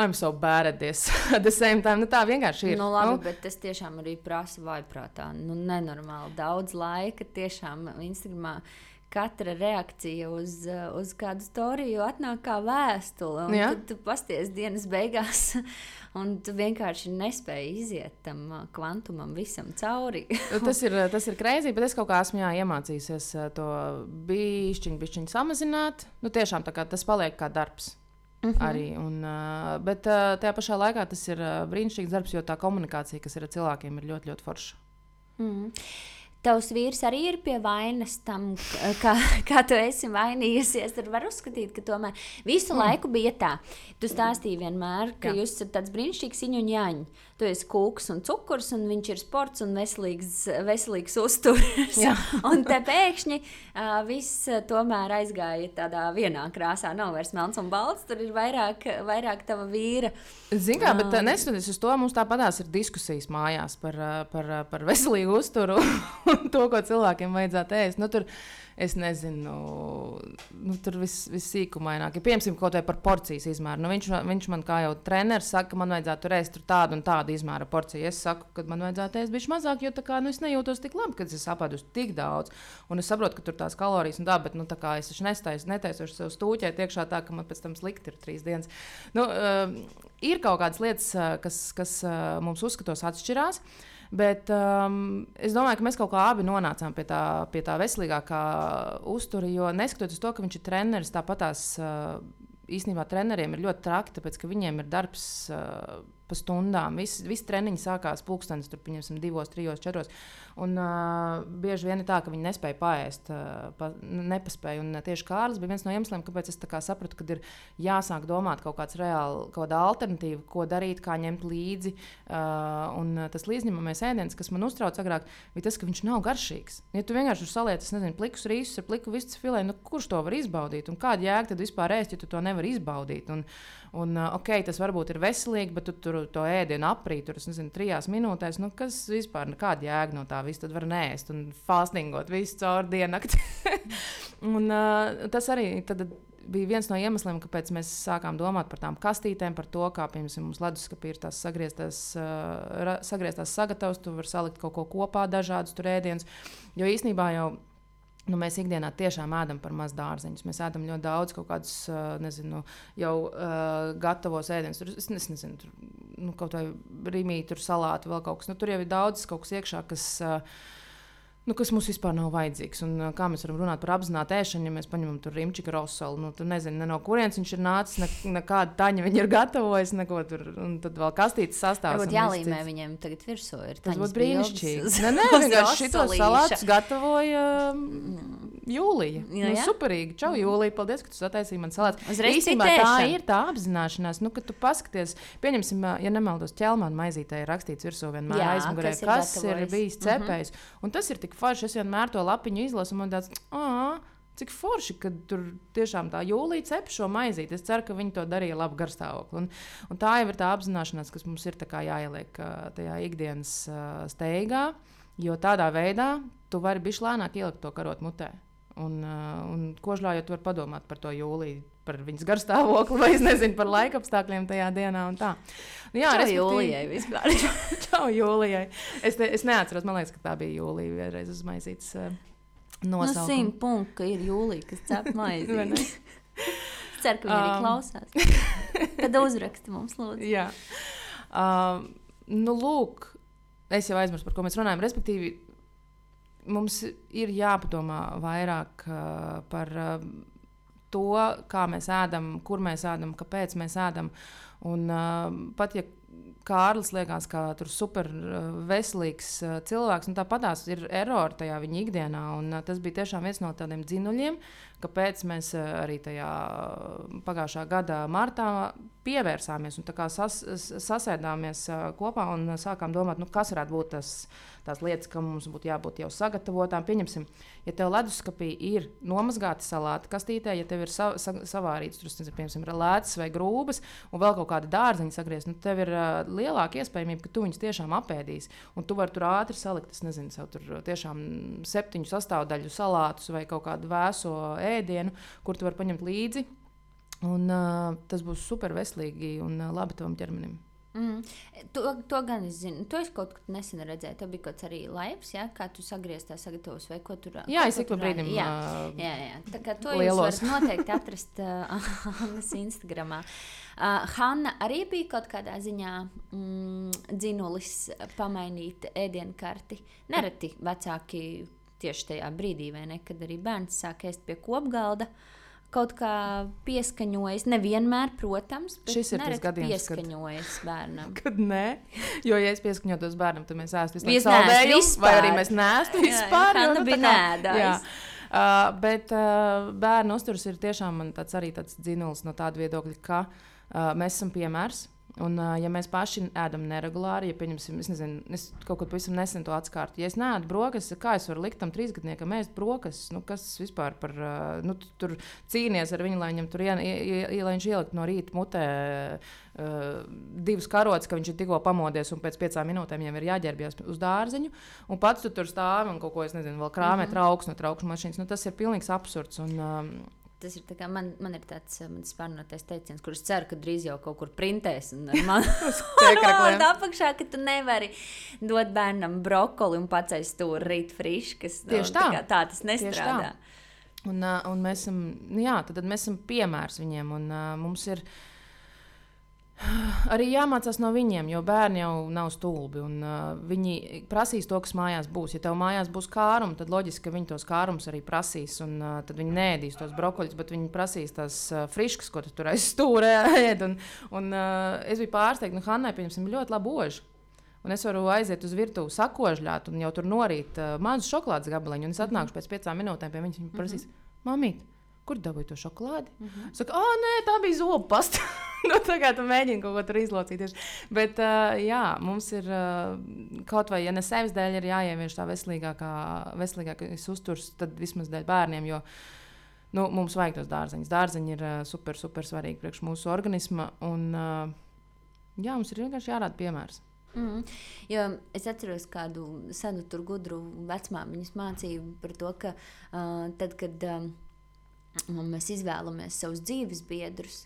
I'm so bad at this. at the same time, nu, tā vienkārši ir. Nu, labi, nu? bet tas tiešām arī prasa vaiprātā. Nu, nenormāli daudz laika tiešām Instagramā katra reakcija uz, uz kādu storiju atnāk kā vēstule. Tad tu pasties dienas beigās, un tu vienkārši nespēji iziet tam kvantumam visam cauri. tas ir, tas ir krēsli, bet es kaut kā esmu jā, iemācījies to bišķiņu, bišķiņu samazināt. Nu, tiešām tas paliek kā darbs. Uh -huh. Arī, un, uh, bet uh, tajā pašā laikā tas ir uh, brīnišķīgs darbs, jo tā komunikācija, kas ir ar cilvēkiem, ir ļoti, ļoti forša. Mm. Tavs vīrs arī ir pie vainas tam, kā, kā tu esi mainījusies. Tur var uzskatīt, ka tomēr visu mm. laiku bija tā. Tu stāstīji vienmēr, ka Jā. jūs esat tāds brīnišķīgs iņu un jāņa. Tu esi kūks un cukurs, un viņš ir sports un veselīgs, veselīgs uzturs. un te pēkšņi uh, viss tomēr aizgāja tādā vienā krāsā. Nav vairs melns un balts, tur ir vairāk, vairāk tava vīra. Zini, kā, bet neskatoties uz to, mums tāpatās ir diskusijas mājās par, par, par veselīgu uzturu to, ko cilvēkiem vajadzētu ēst. Nu, tur, es nezinu, nu, tur viss vis sīkumaināk. Ja, piemēram, kaut vai par porcijas izmēru. Nu, viņš, viņš man kā jau treneris saka, ka man vajadzētu ēst tādu un tādu izmēru porciju. Es saku, ka man vajadzētu ēst bišķi mazāk, jo kā, nu, es nejūtos tik labi, kad es apēdu tik daudz. Un es saprotu, ka tur tās kalorijas un tā, bet nu, tā kā es nestāju, netaisu sev stūķēt iekšā tā, ka man pēc tam slikti ir trīs dienas. Nu, uh, ir kaut kādas lietas, kas, kas uh, mums uzskatos atšķirās. Uh, Bet um, es domāju, ka mēs kaut kā abi nonācām pie tā, pie tā veselīgākā uztura. Jo neskatoties to, ka viņš ir treneris, tāpat tās uh, īstenībā treneriem ir ļoti traki, tāpēc ka viņiem ir darbs. Uh, pa stundām. Visi vis treniņi sākās pulkstenis, tur pieņemsim, divos, trijos, četros. Un, uh, bieži vien ir tā, ka viņi nespēja paēst, uh, pa, nepaspēja. Un uh, tieši Kārlis bija viens no iemesliem, kāpēc es sapratu, ka ir jāsāk domāt kaut kāds reāli, kāda alternatīva, ko darīt, kā ņemt līdzi. Uh, un uh, tas līdzņemamais ēdiens, kas man uztrauc agrāk, bija tas, ka viņš nav garšīgs. Ja tu vienkārši saliec, nezinu, plikus rīsus ar pliku vistu filē, nu, kurš to var izbaudīt? Un kāda jēga tad vispār ēst, ja tu to nevari izbaudīt? Un, un, ok, tas varbūt ir veselīgi, bet tu tur to ēdienu aprīt, tur, nezinu, trijās minūtēs, nu, kas vispār, kāda jēga no tā visa, tad var nēst un fastingot visu caur diennakti. un, uh, tas arī tad, bija viens no iemesliem, kāpēc mēs sākām domāt par tām kastītēm, par to, kā piemēram mums leduskapī ir tās sagrieztās, uh, sagrieztās sagatavas, tu vari salikt kaut ko kopā, dažādus tur ēdienus. Jo īsnībā jau Nu, mēs ikdienā tiešām ēdam par maz dārzeņus. Mēs ēdam ļoti daudz kaut kādus, nezinu, jau uh, gatavos ēdienus. Tur, es, es nezinu, tur nu, kaut vai rīmīti, tur salāti, vēl kaut kas. Nu, tur jau ir daudz kaut kas iekšā, kas. Uh, nu, kas mums vispār nav vajadzīgs. Un, kā mēs varam runāt par apzinātu ēšanu, ja mēs paņemam tur rīmčika rosolu. Nu, tu nezini, ne no kurienes viņš ir nācis, ne, nekāda taņa viņa ir gatavojusi, neko tur. Un tad vēl kastītes sastāvs. Varbūt jālīmē viņiem tagad virsū ir. Tas būtu brīnišķīgi. Nē, nē, vienkārši šitos salātus gatavoja. Mm. Jūlija. Jā, nu, superīgi. Čau, mm. Jūlija. Paldies, ka tu sataisīji man salātu. Īstenībā tā ir tā apzināšanās, nu, ka tu paskaties, pieņemsim, ja nemaldos, ķelmāna maizītē ir rakstīts virsū vienmēr aizmugurē, kas ir, kas ir bijis cepējis. Mm -hmm. Un tas ir tik forši. Es vienmēr to lapiņu izlasu un man tāds, ah, cik forši, ka tur tiešām tā jūlijā cep šo maizīti. Es ceru, ka viņi to darīja labi garstāvokli. Un, un tā jau ir tā apzināšanās, kas mums ir jāieliek tajā ikdienas steigā, jo tādā veidā tu vari bišķi lēnāk ielikt to karot mutē. Un, un kožlājot, var padomāt par to jūliju, par viņas garstāvokli, vai es nezinu par laika apstākļiem tajā dienā. Nu, jā, Čau, jūlijai vispār. Čau, jūlijai. Es, te, es neatceros, man liekas, ka tā bija jūlija vienreiz uzmaisīts. Uh, Nosaukums. Nu, simt punkti, ka ir jūlija, kas cep maizi. Ceru, ka viņi um, arī klausās. Tad uzraksti mums, lūdzu. Jā. Um, nu, lūk, es jau aizmirsu, par ko mēs runājam. Respektīvi, mums ir jāpadomā vairāk uh, par uh, to, kā mēs ēdam, kur mēs ēdam, kāpēc mēs ēdam. Un, uh, pat ja Kārlis liekas, ka tur ir super veselīgs uh, cilvēks, un tāpat tās ir erori tajā viņa ikdienā. Un, uh, tas bija tiešām viens no tādiem dzinuļiem, kāpēc mēs uh, arī tajā pagājušā gada martā pievērsāmies un sas, sasēdāmies kopā un sākām domāt, nu, kas varētu būt tas tās lietas, kam mums būtu jābūt jau sagatavotām. Pieņemsim, ja tev leduskapī ir nomazgāta salāta kastītē, ja tev ir sa sa savārīts, tur nezinu, piemēram, lētas vai grūbas, un vēl kaut kāda dārziņa sagriezt, nu, tev ir uh, lielāka iespējamība, ka tu viņus tiešām apēdīsi. Un tu vari tur ātri salikt, es nezinu, sev tur tiešām septiņu sastāvdaļu salātus vai kaut kādu vēso ēdienu, kur tu vari paņemt līdzi. Un, uh, tas būs super veselīgi un uh, labi tavam ķermenim. Mm. To, to gan es zinu. To es kaut kad nesen redzēju. Tā bija kaut kāds arī laivs, ja? kā tu sagriezties tā sagatavos vai ko tur. Jā, es ik pa brīdim. Jā, jā, jā. Tā kā to lielos. jūs varat noteikti atrast uh, Annas Instagramā. Uh, Hanna arī bija kaut kādā ziņā mm, dzinulis pamainīt ēdienkarti. Nereti vecāki tieši tajā brīdī, vai ne, kad arī bērns sāk ēst pie kopgalda. Kaut kā pieskaņojas. Nevienmēr, protams, Šis ir tas gadījums, kad- pieskaņojas bērnam. Kad nē, jo, ja es pieskaņotos bērnam, tad mēs ēstu visu laiku vai arī mēs neēstu Jā, vispār. jo, nu, tā bija kā- neēdājis. jā. Uh, bet uh, bērnu uzturs ir tiešām tāds arī tāds dzinulis no tāda viedokļa, ka uh, mēs esam piemērs. Un, ja mēs paši ēdam neregulāri, ja pieņemsim, es nezinu, es kaut ko pavisam nesen to atskārtu. Ja es neēdu brokastis, kā es varu likt tam trīsgadniekam ēst brokastis? Nu, kas vispār par, nu, tu tur cīnies ar viņu, lai viņam tur ie, ie, ie, lai viņš ielikt no rīta mutē uh, divas karotes, ka viņš ir tikko pamodies un pēc piecām minūtēm viņam ir jāģērbjas uz dārziņu. Un pats tu tur stāvi un kaut ko, es nezinu, vēl krāmē Mhm. trauks no trauks mašīnas. Nu, tas ir pilnīgs absurds. Un, um, Tas ir tā kā man, man ir tāds uh, mans spārnotais teiciens, kurš ceru, ka drīz jau kaut kur printēs. Man tā apakšā, ka tu nevari dot bērnam brokoli un pacēst to rīt friškas. Nu, Tieši tā. kā tā tas nestrādā. Un, uh, un mēs esam, nu jā, tad, tad mēs esam piemērs viņiem. Un, uh, mums ir arī jāmācās no viņiem, jo bērni jau nav stulbi. Un, uh, viņi prasīs to, kas mājās būs. Ja tev mājās būs kārums, tad loģiski, ka viņi tos kārumus arī prasīs. Un, uh, tad viņi nēdīs tos brokoļus, bet viņi prasīs tās uh, friškas, ko tu tur aiz stūrē ēd. Un, un, uh, es biju pārsteigta, nu, Hannai, pieņemsim, ļoti labi oži. Un es varu aiziet uz virtuvi, sakožļāt, un jau tur norīt uh, mazu šokolādes gabaliņu. Un es atnākšu pēc piecām minūtēm pie viņas. Viņa prasīs, mamīt, kur dabūji to šokolādi? Mm -hmm. Saka, ah, nē, tā bija zobu pasta. nu, tagad tu mēģini kaut ko tur izlocīties. Bet, uh, jā, mums ir uh, kaut vai, ja ne sevis dēļ, ir jāievieš tā veselīgākā, veselīgākais uzturs, tad vismaz dēļ bērniem. Jo, Nu, mums vajag tos dārzeņus. Dārzeņi ir uh, super, super svarīgi priekš mūsu organisma. Un, uh, jā, mums ir vienkārši jārāda piemērs. Mm. Jo es atceros kādu senu, gudru vecmāmiņas mācību par to, ka uh, tad, kad um, mēs izvēlamies savus dzīves biedrus,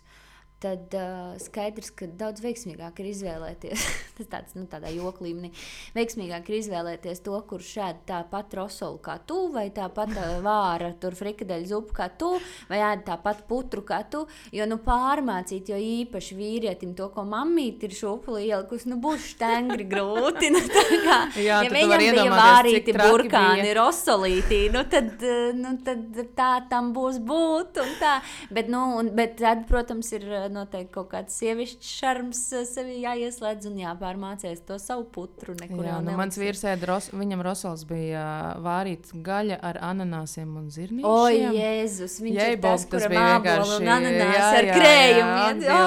tad uh, skaidrs, ka daudz veiksmīgāk ir izvēlēties, tas tāds, nu, tādā joku līmenī, veiksmīgāk ir izvēlēties to, kurš ēd tāpat rosolu kā tu, vai tāpat uh, vāra tur frikadeļu zupu kā tu, vai ēd tāpat putru kā tu, jo, nu, pārmācīt, jo īpaši vīrietim to, ko mammīte ir šūpuli ielikusi, nu, būs štengri grūti, nu, kā, Jā, ja viņam bija vārīti burkāni, rosolītī, nu tad, nu tad tā tam būs būt. un Tā. Bet, nu, un, bet tad, protams, ir noteikti kaut kāds sievišķis šarms eh, sevi jāieslēdz un jāpārmācās to savu putru. Jā, nu, mans vīrs ēda, ros, viņam rosals bija uh, vārīts gaļa ar ananāsiem un zirnīm. O, Jēzus, viņš Jai, ir tas, tas bija vienkārši- un ananās jā, ar jā, krējumu. jā, jā.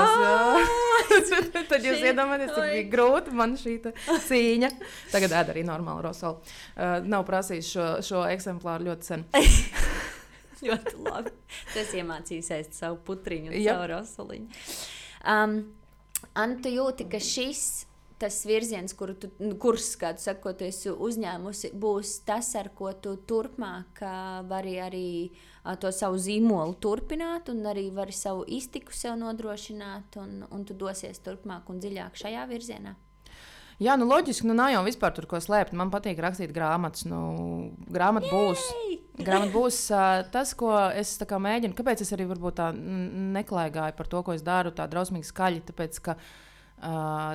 Ā! Tad jūs iedomājaties, cik bija grūti man šī cīņa. Tagad ēda arī normālu rosalu. Uh, nav prasījis šo, šo eksemplāru ļoti sen. Ļoti labi. Tas iemācījis ēst savu putriņu Jep. savu rosaliņu. Um, Anta jūti, ka šis tas virziens, kuru tu, nu, kurs, kā tu saki, ko tu esi uzņēmusi, būs tas, ar ko tu turpmāk ā, vari arī ā, to savu zīmolu turpināt, un arī vari savu iztiku sev nodrošināt, un, un tu dosies turpmāk un dziļāk šajā virzienā. Jā, nu loģiski, nu nav jau vispār tur ko slēpt. Man patīk rakstīt grāmatas. Nu, grāmata būs. Grāmata būs uh, tas, ko es kā mēģinu. Kāpēc es arī varbūt tā neklaigāju par to, ko es daru, tā drausmīgi skaļi? Tāpēc, ka uh,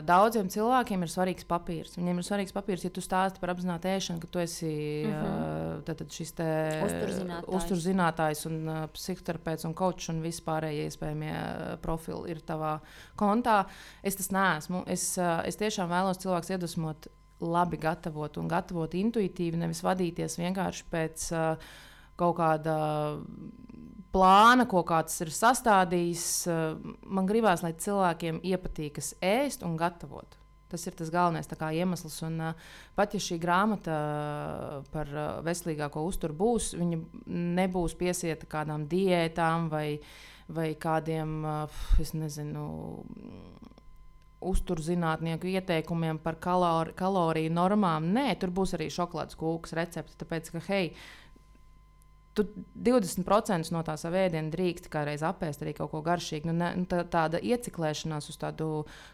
daudziem cilvēkiem ir svarīgs papīrs. Viņiem ir svarīgs papīrs, ja tu stāsti par apzinātu ēšanu, ka tu esi uh -huh. tātad šis te Uzturzinātājs. uzturzinātājs un uh, psihoterapeits un kočs un vispārējie iespējamie uh, profili ir tavā kontā. Es tas neesmu. Es, uh, es tiešām vēlos cilvēkus iedvesmot labi gatavot un gatavot intuitīvi, nevis vadīties vienkārši pēc uh, kaut kāda plāna, ko kāds ir sastādījis. Uh, man gribās, lai cilvēkiem iepatīkas ēst un gatavot. Tas ir tas galvenais kā, iemesls. Un, uh, pat ja šī grāmata uh, par uh, veselīgāko uzturu būs, viņa nebūs piesieta kādām diētām vai, vai kādiem, uh, nezinu, uzturzinātnieku ieteikumiem par kalori, kaloriju normām. Nē, tur būs arī šokolādes kūkas recepte. Tāpēc, ka, hei, tu 20% no tā sava ēdiena drīkst kādreiz apēst arī kaut ko garšīgu. Nu, ne, nu, tā, tāda ieciklēšanās uz tādu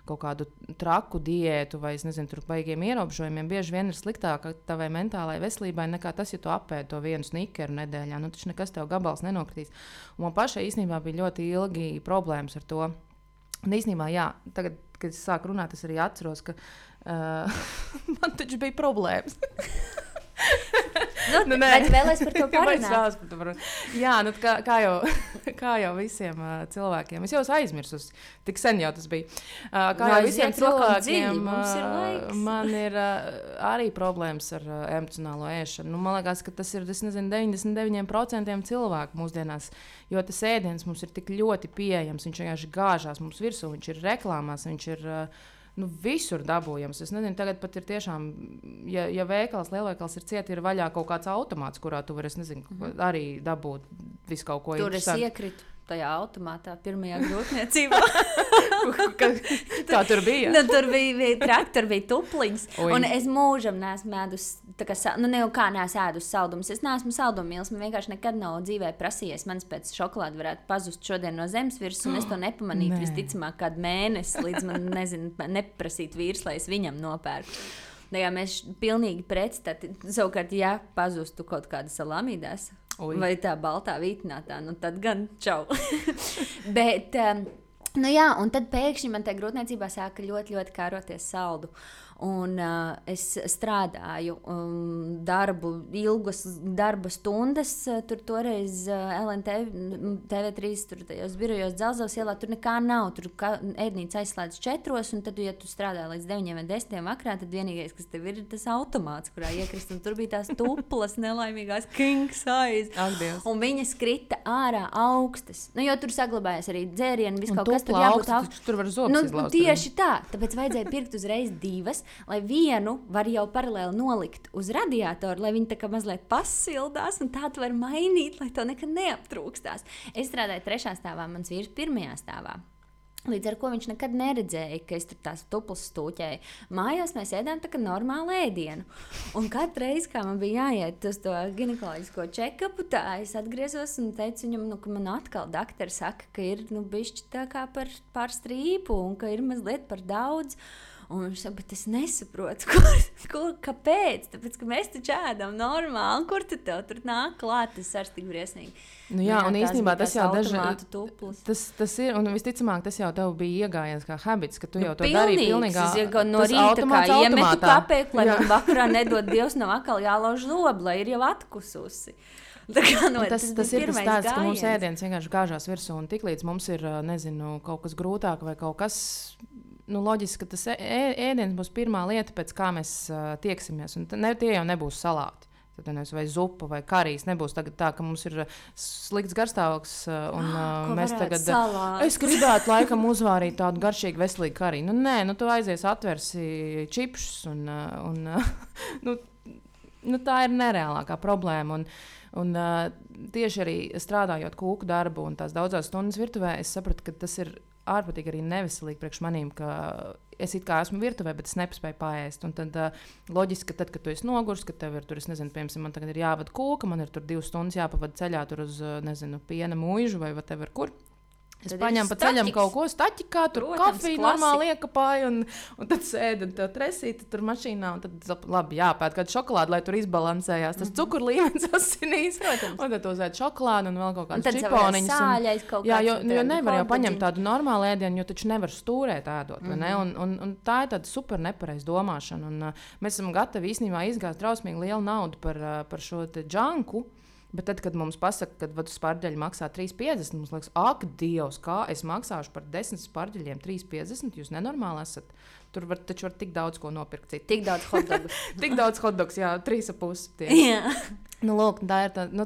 kaut kādu traku diētu vai, nezinu, tur baigiem ierobežojumiem bieži vien ir sliktāka tavai mentālajai veselībai nekā tas, ja tu apēdi to vienu snickeru nedēļā. Nu, taču nekas tev gabals nenokritīs. Un man pašai īstenībā bija ļoti ilgi problēmas ar to. Un īstenībā, jā, tagad, kad es sāku runāt, es arī atceros, ka uh, man taču bija problēmas. Nu, nu, vai tu vēlēsies par to parunāt? par to? Jā, nu, kā, kā, jau, kā jau visiem uh, cilvēkiem. Es jau aizmirsu, tik sen jau tas bija. Uh, kā jau visiem cilvēkiem, uh, man ir uh, arī problēmas ar uh, emocionālo ēšanu. Nu, man liekas, ka tas ir nezinu, 99% cilvēku mūsdienās, jo tas ēdiens mums ir tik ļoti pieejams. Viņš vienkārši gāžās mums virsū, viņš ir reklāmās, viņš ir. Uh, nu, visur dabūjams. Es nezinu, tagad pat ir tiešām, ja, ja veikals, lielveikals ir cieti, ir vaļā kaut kāds automāts, kurā tu vari, nezinu, mm -hmm. arī dabūt visu kaut ko. Tur es iekritu tajā automātā, pirmajā grūtniecībā. kā tur bija? nu, tur bija, traktori, bija tupliņas. Oi. Un es mūžam neesmu ēdus, kā, nu, ne jau kā neesmu ēdus saldumus. Es neesmu saldumu mīlis. Man vienkārši nekad nav dzīvē prasījies. Mans pēc šokolādes varētu pazust šodien no zemes virsmas, un es to nepamanītu visticamāk kādu mēnesi, līdz man, nezinu, neprasīt vīrs, lai es viņam nopērku. Jā, mēs pilnīgi pretstati. Savukārt, ja pazustu kaut kāda salamīdās, Ui. vai tā baltā vītinātā, nu tad gan čau. Bet, um, nu jā, un tad pēkšņi man tajā grūtniecībā sāka ļoti, ļoti kāroties saldu. Un, uh, es strādāju um, darbu, ilgas darba stundas. Tur toreiz uh, LNT, TV3, tur tajos birojos Dzelzavas ielā, tur nekā nav. Tur ēdnīca aizslēdz četros, un tad, ja tu strādā līdz 9 vai 10 vakarā, tad vienīgais, kas tev ir, ir tas automāts, kurā iekrist. Tur bija tās tuplas, nelaimīgās king size. Un viņas krita ārā augstas. Nu, jo tur saglabājās arī dzērieni, viss kaut kas tur jābūt augstam. Tur var zobus nu, izlaust. Tieši tā, tāpēc vajadzēja pirkt uzreiz divas lai vienu var jau paralēli nolikt uz radiatoru, lai viņi tā kā mazliet pasildās, un tā tu vari mainīt, lai to nekad neaptrūkstās. Es strādāju trešā stāvā, mans vīrs pirmajā stāvā. Līdz ar to viņš nekad neredzēja, ka es tur tās tuplas stūķēju. Mājās mēs ēdām tā kā normālu ēdienu. Un katru reizi, kad man bija jāiet uz to ginekoloģisko check-upu, tā es atgriezos un teicu viņam, nu, ka man atkal doktori saka, ka ir nu, bišķi tā kā par, par strīpu un ka ir mazliet par daudz. Un viņš saka, bet es nesaprotu, kur, kur, kāpēc. Tāpēc, ka mēs taču ēdam normāli, kur tu tev tur nāk klāt, tas ir tik briesmīgi. Nu jā, jā, un īstenībā tas jau dažādi tas, tas ir, un visticamāk, tas jau tev bija iegājies kā habits, ka tu nu, jau to pilnīgs, darīji pilnīgā. Es jau no rīta kā iemetu kapēku, lai jā. man vakarā nedod Dievs nav atkal jālauž zobu, lai ir jau atkususi. Kā, no, tas, tas, tas ir tas tāds, ka mums ēdiens vienkārši gāžās virsū, un tiklīdz mums ir, nezinu, kaut kas grūtāk vai kaut kas nu, loģiski, ka tas ēdiens būs pirmā lieta, pēc kā mēs uh, tieksimies. Ne, tie jau nebūs salāti. Tad nevis vai zupa vai karīs. Nebūs tā, ka mums ir slikts garstāvoklis. Un, uh, mēs tagad. Salāt. Es gribētu laikam uzvārīt tādu garšīgu, veselīgu karī. Nu, nē, nu, tu aizies, atversi čipsus. Un, un, nu, nu, tā ir nereālākā problēma. Un, un, tieši arī strādājot kūku darbu un tās daudzās stundas virtuvē, es sapratu, ka tas ir ārprātīgi arī neveselīgi priekš manīm, ka es it kā esmu virtuvē, bet es nespēju pāriest. Tad uh, loģiski, ka tad, kad tu esi noguris, ka tev ir tur, nezinu, piemēram, man tagad ir jāvada kūka, man ir tur divas stundas jāpavada ceļā uz, nezinu, piena mūžu vai whatever kur. Es tad paņēmu pa ceļam kaut ko staķikā, tur Protams, kafiju normāli iekapāju, un, un tad sēdu un tur tresīti tur mašīnā, tad labi jāpēt kādu šokolādi, lai tur izbalansējās tas mm -hmm. cukur līmenis asinīs. Protams. Un tad uzēd šokolādi un vēl kaut kādas čiponiņas. Sāļais kaut jā, jo, jo nevar jau paņemt tādu normālu ēdienu, jo taču nevar stūrēt ēdot, mm -hmm. un, un, un tā ir tāda super nepareiza domāšana, un uh, mēs esam gatavi īstenībā izgāzt drausmīgi lielu naudu par, uh, par šo džanku. Bet tad, kad mums pasaka, ka vadu spārģeļi maksā 3,50, mums liekas, ak, Dievs, kā es maksāšu par 10 spārģeļiem 3,50. Jūs nenormāli esat. Tur var, taču var tik daudz ko nopirkt. Citu. Tik daudz hotdogu. tik daudz hotdogs, jā, 3,5. Nu, lūk, tā ir tā, nu,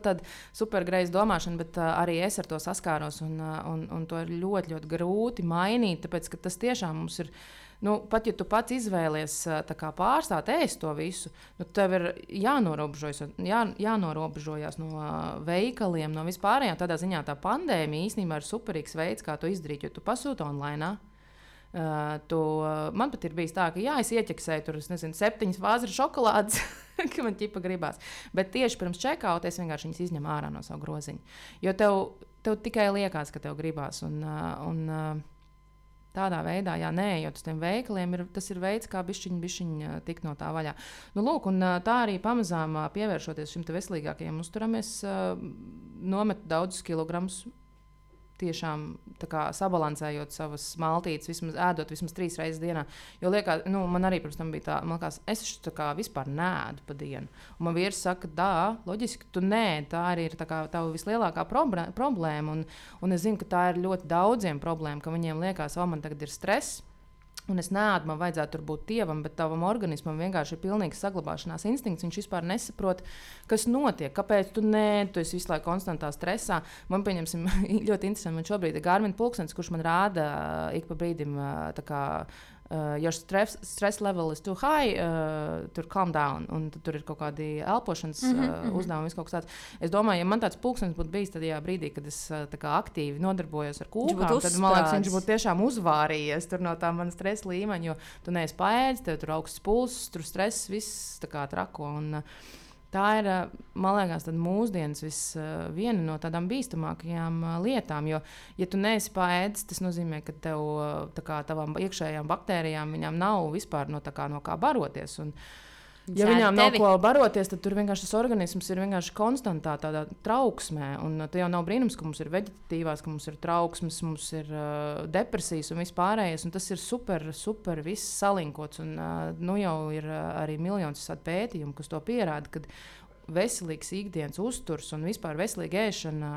supergreisa domāšana, bet uh, arī es ar to saskāros. Un, uh, un, un to ir ļoti, ļoti grūti mainīt, tāpēc ka tas tiešām mums ir nu, pat ja tu pats izvēlies pārstāt ēst to visu, nu, tev ir jānorobežojas, jā, jānorobežojas no veikaliem, no vispārējām. Tādā ziņā tā pandēmija īstenībā ir superīgs veids, kā to izdarīt, jo tu pasūti online. Uh, tu, man pat ir bijis tā, ka jā, es ieķeksēju tur, nezinu, septiņas vāzes šokolādes, ka man ķipa gribās. Bet tieši pirms čekauta es vienkārši viņas izņemu ārā no savu groziņu. Jo tev, tev tikai liekas, ka tev gribās. Un, un, Tādā veidā, jā, neejot uz tiem veikaliem, ir, tas ir veids, kā bišķiņi, bišķiņi tikt no tā vaļā. Nu, lūk, un, tā arī pamazām pievēršoties šim veselīgākajam uzturam, es nometu daudzus kilogramus tiešām kā, sabalansējot savas maltītes, vismaz ēdot vismaz trīs reizes dienā. Jo liekas, nu, man arī pirms tam bija tā, man liekas, es taču kā vispār nēdu pa dienu. Un man vīrs saka, tā, loģiski, tu nē, tā arī ir tā kā tava vislielākā problēma. Un, un es zinu, ka tā ir ļoti daudziem problēma, ka viņiem liekas, o, man tagad ir stress Un es neādu, man vajadzētu būt dievam, bet tavam organismam vienkārši ir pilnīgs saglabāšanās instinkts. Viņš vispār nesaprot, kas notiek, kāpēc tu nē, tu esi visu laiku konstantā stresā. Man, pieņemsim, ļoti interesanti, man šobrīd ir Gārmina Pulksens, kurš man rāda ik pa brīdim, kā, uh, your stress, stress level is too high, uh, tur calm down, un tur ir kaut kādi elpošanas mm -hmm, uh, uzdevumi, kaut kas tāds. Es domāju, ja man tāds pulkstenis būtu bijis tajā brīdī, kad es uh, aktīvi nodarbojos ar kūkām, tad man liekas, viņš būtu tiešām uzvārījies no tā mana stresa līmeņa, jo tu neesi paēdis, tev tur augsts pulss, tur stress, viss tā kā trako. Un, uh, Tā ir, man liekas, mūsdienas vis, viena no tādām bīstamākajām lietām. Jo, ja tu neesi paēdis, tas nozīmē, ka tev, kā, tavām iekšējām baktērijām nav vispār no, kā, no kā baroties. Un, Ja viņām nav ko baroties, tad tur vienkārši tas organisms ir vienkārši konstantā tādā trauksmē. Un tas jau nav brīnums, ka mums ir veģetīvās, ka mums ir trauksmes, mums ir uh, depresijas un viss pārējais. Un tas ir super, super viss salinkots. Un, uh, nu jau ir uh, arī miljonus pētījumu, kas to pierāda. Kad veselīgs ikdienas uzturs un vispār veselīga ēšana,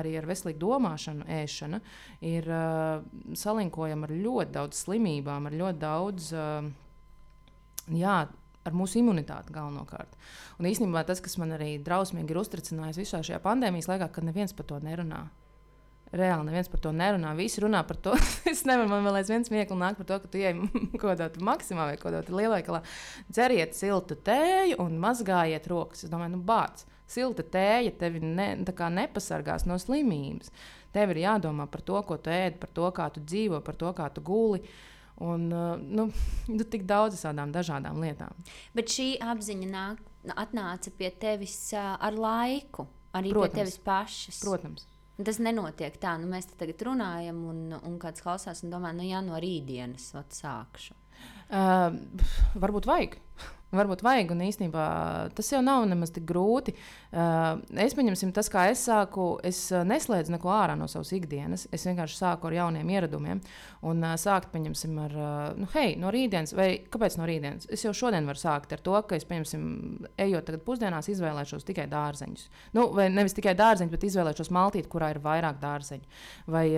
arī ar veselīgu domāšanu, ēšana, ir uh, salinkojama ar ļoti daudz slimībām, ar ļoti daudz. Uh, jā, ar mūsu imunitāti galvenokārt. Un īstenībā tas, kas man arī drausmīgi ir uztracinājis visā šajā pandēmijas laikā, ka neviens par to nerunā. Reāli neviens par to nerunā. Visi runā par to. es nevaru, man vēl aizvien smieklīgi nāk par to, ka tu ej kaut kādā maksimā vai kaut kādā lielveikalā, dzeriet siltu tēju un mazgājiet rokas. Es domāju, nu, bāc, silta tēja tevi ne, nepasargās no slimības. Tev ir jādomā par to, ko tu ēd, par to, kā tu dzīvo, par to, kā tu guli. Uh, Un uh, nu, nu, tik daudz tādām dažādām lietām. Bet šī apziņa nāk, atnāca pie tevis uh, ar laiku, arī Protams. pie tevis pašas. Protams. Tas nenotiek tā, nu, mēs tagad runājam, un, un kāds klausās un domā, nu, jā, no rītdienas sākšu. Uh, varbūt vajag. Varbūt vajag, un īstenībā tas jau nav nemaz tik grūti. Uh, es pieņemsim, tas, kā es sāku, es uh, neslēdzu neko ārā no savas ikdienas. Es vienkārši sāku ar jauniem ieradumiem. Un uh, sākt, pieņemsim, ar, nu, hei, no rītdienas, vai kāpēc no rītdienas? Es jau šodien varu sākt ar to, ka es, pieņemsim, ejot tagad pusdienās, izvēlēšos tikai dārzeņus. Nu, vai nevis tikai dārzeņus, bet izvēlēšos maltīti, kurā ir vairāk dārzeņu. Vai,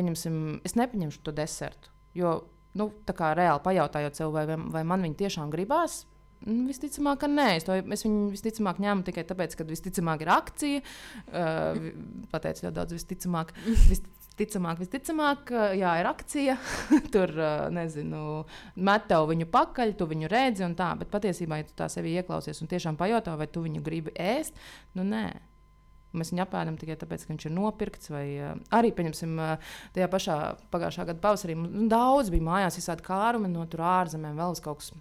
pieņemsim, es nepaņemšu to desertu. Jo, nu, tā kā reāli pajautājot sev, vai, vai man viņa tiešām gribās, Nu, visticamāk, ka nē. Es, to, es viņu visticamāk ņēmu tikai tāpēc, ka visticamāk ir akcija. Uh, pateicu ļoti daudz, visticamāk. Visticamāk, visticamāk, jā, ir akcija. Tur, uh, nezinu, met tev viņu pakaļ, tu viņu redzi un tā. Bet patiesībā, ja tu tā sevi ieklausies un tiešām pajautā, vai tu viņu gribi ēst, nu nē. Mēs viņu apēdam tikai tāpēc, ka viņš ir nopirkts. Vai, uh, arī, pieņemsim, uh, tajā pašā pagājušā gada pavasarī nu, daudz bija mājās, visādi kārumi no ārzemēm, vēl kaut kas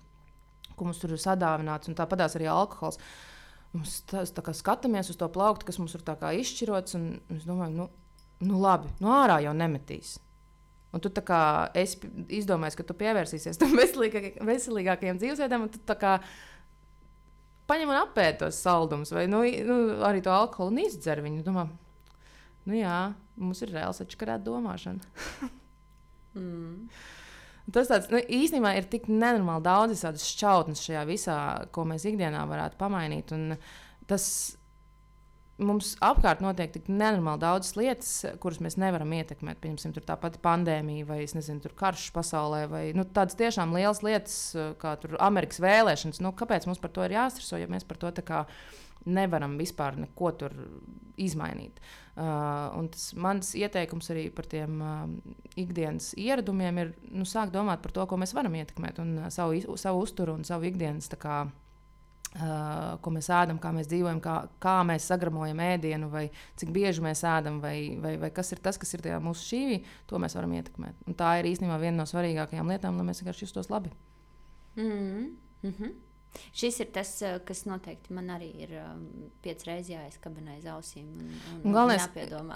ko mums tur ir sadāvināts, un tāpat arī alkohols. Mums tas, tā kā skatāmies uz to plauktu, kas mums ir izšķirots, un es domāju, nu, nu labi, no nu ārā jau nemetīs. Un tu esi izdomājis, ka tu pievērsīsies tam veselīgākajiem, veselīgākajiem dzīvesveidiem, un tu kā, paņem un apēd tos saldumus, vai nu, nu, arī to alkoholu un izdzer viņu. Domā, nu jā, mums ir reāls atšķirīga domāšana. mm. Tas tāds, nu, īstenībā ir tik nenormāli daudz tādas šķautnes šajā visā, ko mēs ikdienā varētu pamainīt. Tas mums apkārt notiek tik nenormāli daudz lietas, kuras mēs nevaram ietekmēt. Piemēram, tā pati pandēmija, vai nezinu, karš pasaulē, vai nu, tādas tiešām lielas lietas, kā Amerikas vēlēšanas. Nu, kāpēc mums par to ir jāstrādā, ja mēs par to nevaram vispār neko izmainīt? Uh, tas mans ieteikums arī par tiem uh, ikdienas ieradumiem ir nu, sākt domāt par to, ko mēs varam ietekmēt, un uh, savu, savu uzturu un savu ikdienas. Kā, Uh, ko mēs ēdam, kā mēs dzīvojam, kā, kā mēs sagramojam ēdienu, vai cik bieži mēs ēdam, vai, vai, vai kas ir tas, kas ir tajā mūsu šīvī, to mēs varam ietekmēt. Un tā ir īstenībā viena no svarīgākajām lietām, lai mēs vienkārši justos labi. Mm -hmm. Šis ir tas, eh, kas noteikti man arī ir um, piecas reizes jāizkabina aiz ausīm. Un, un, galvenais,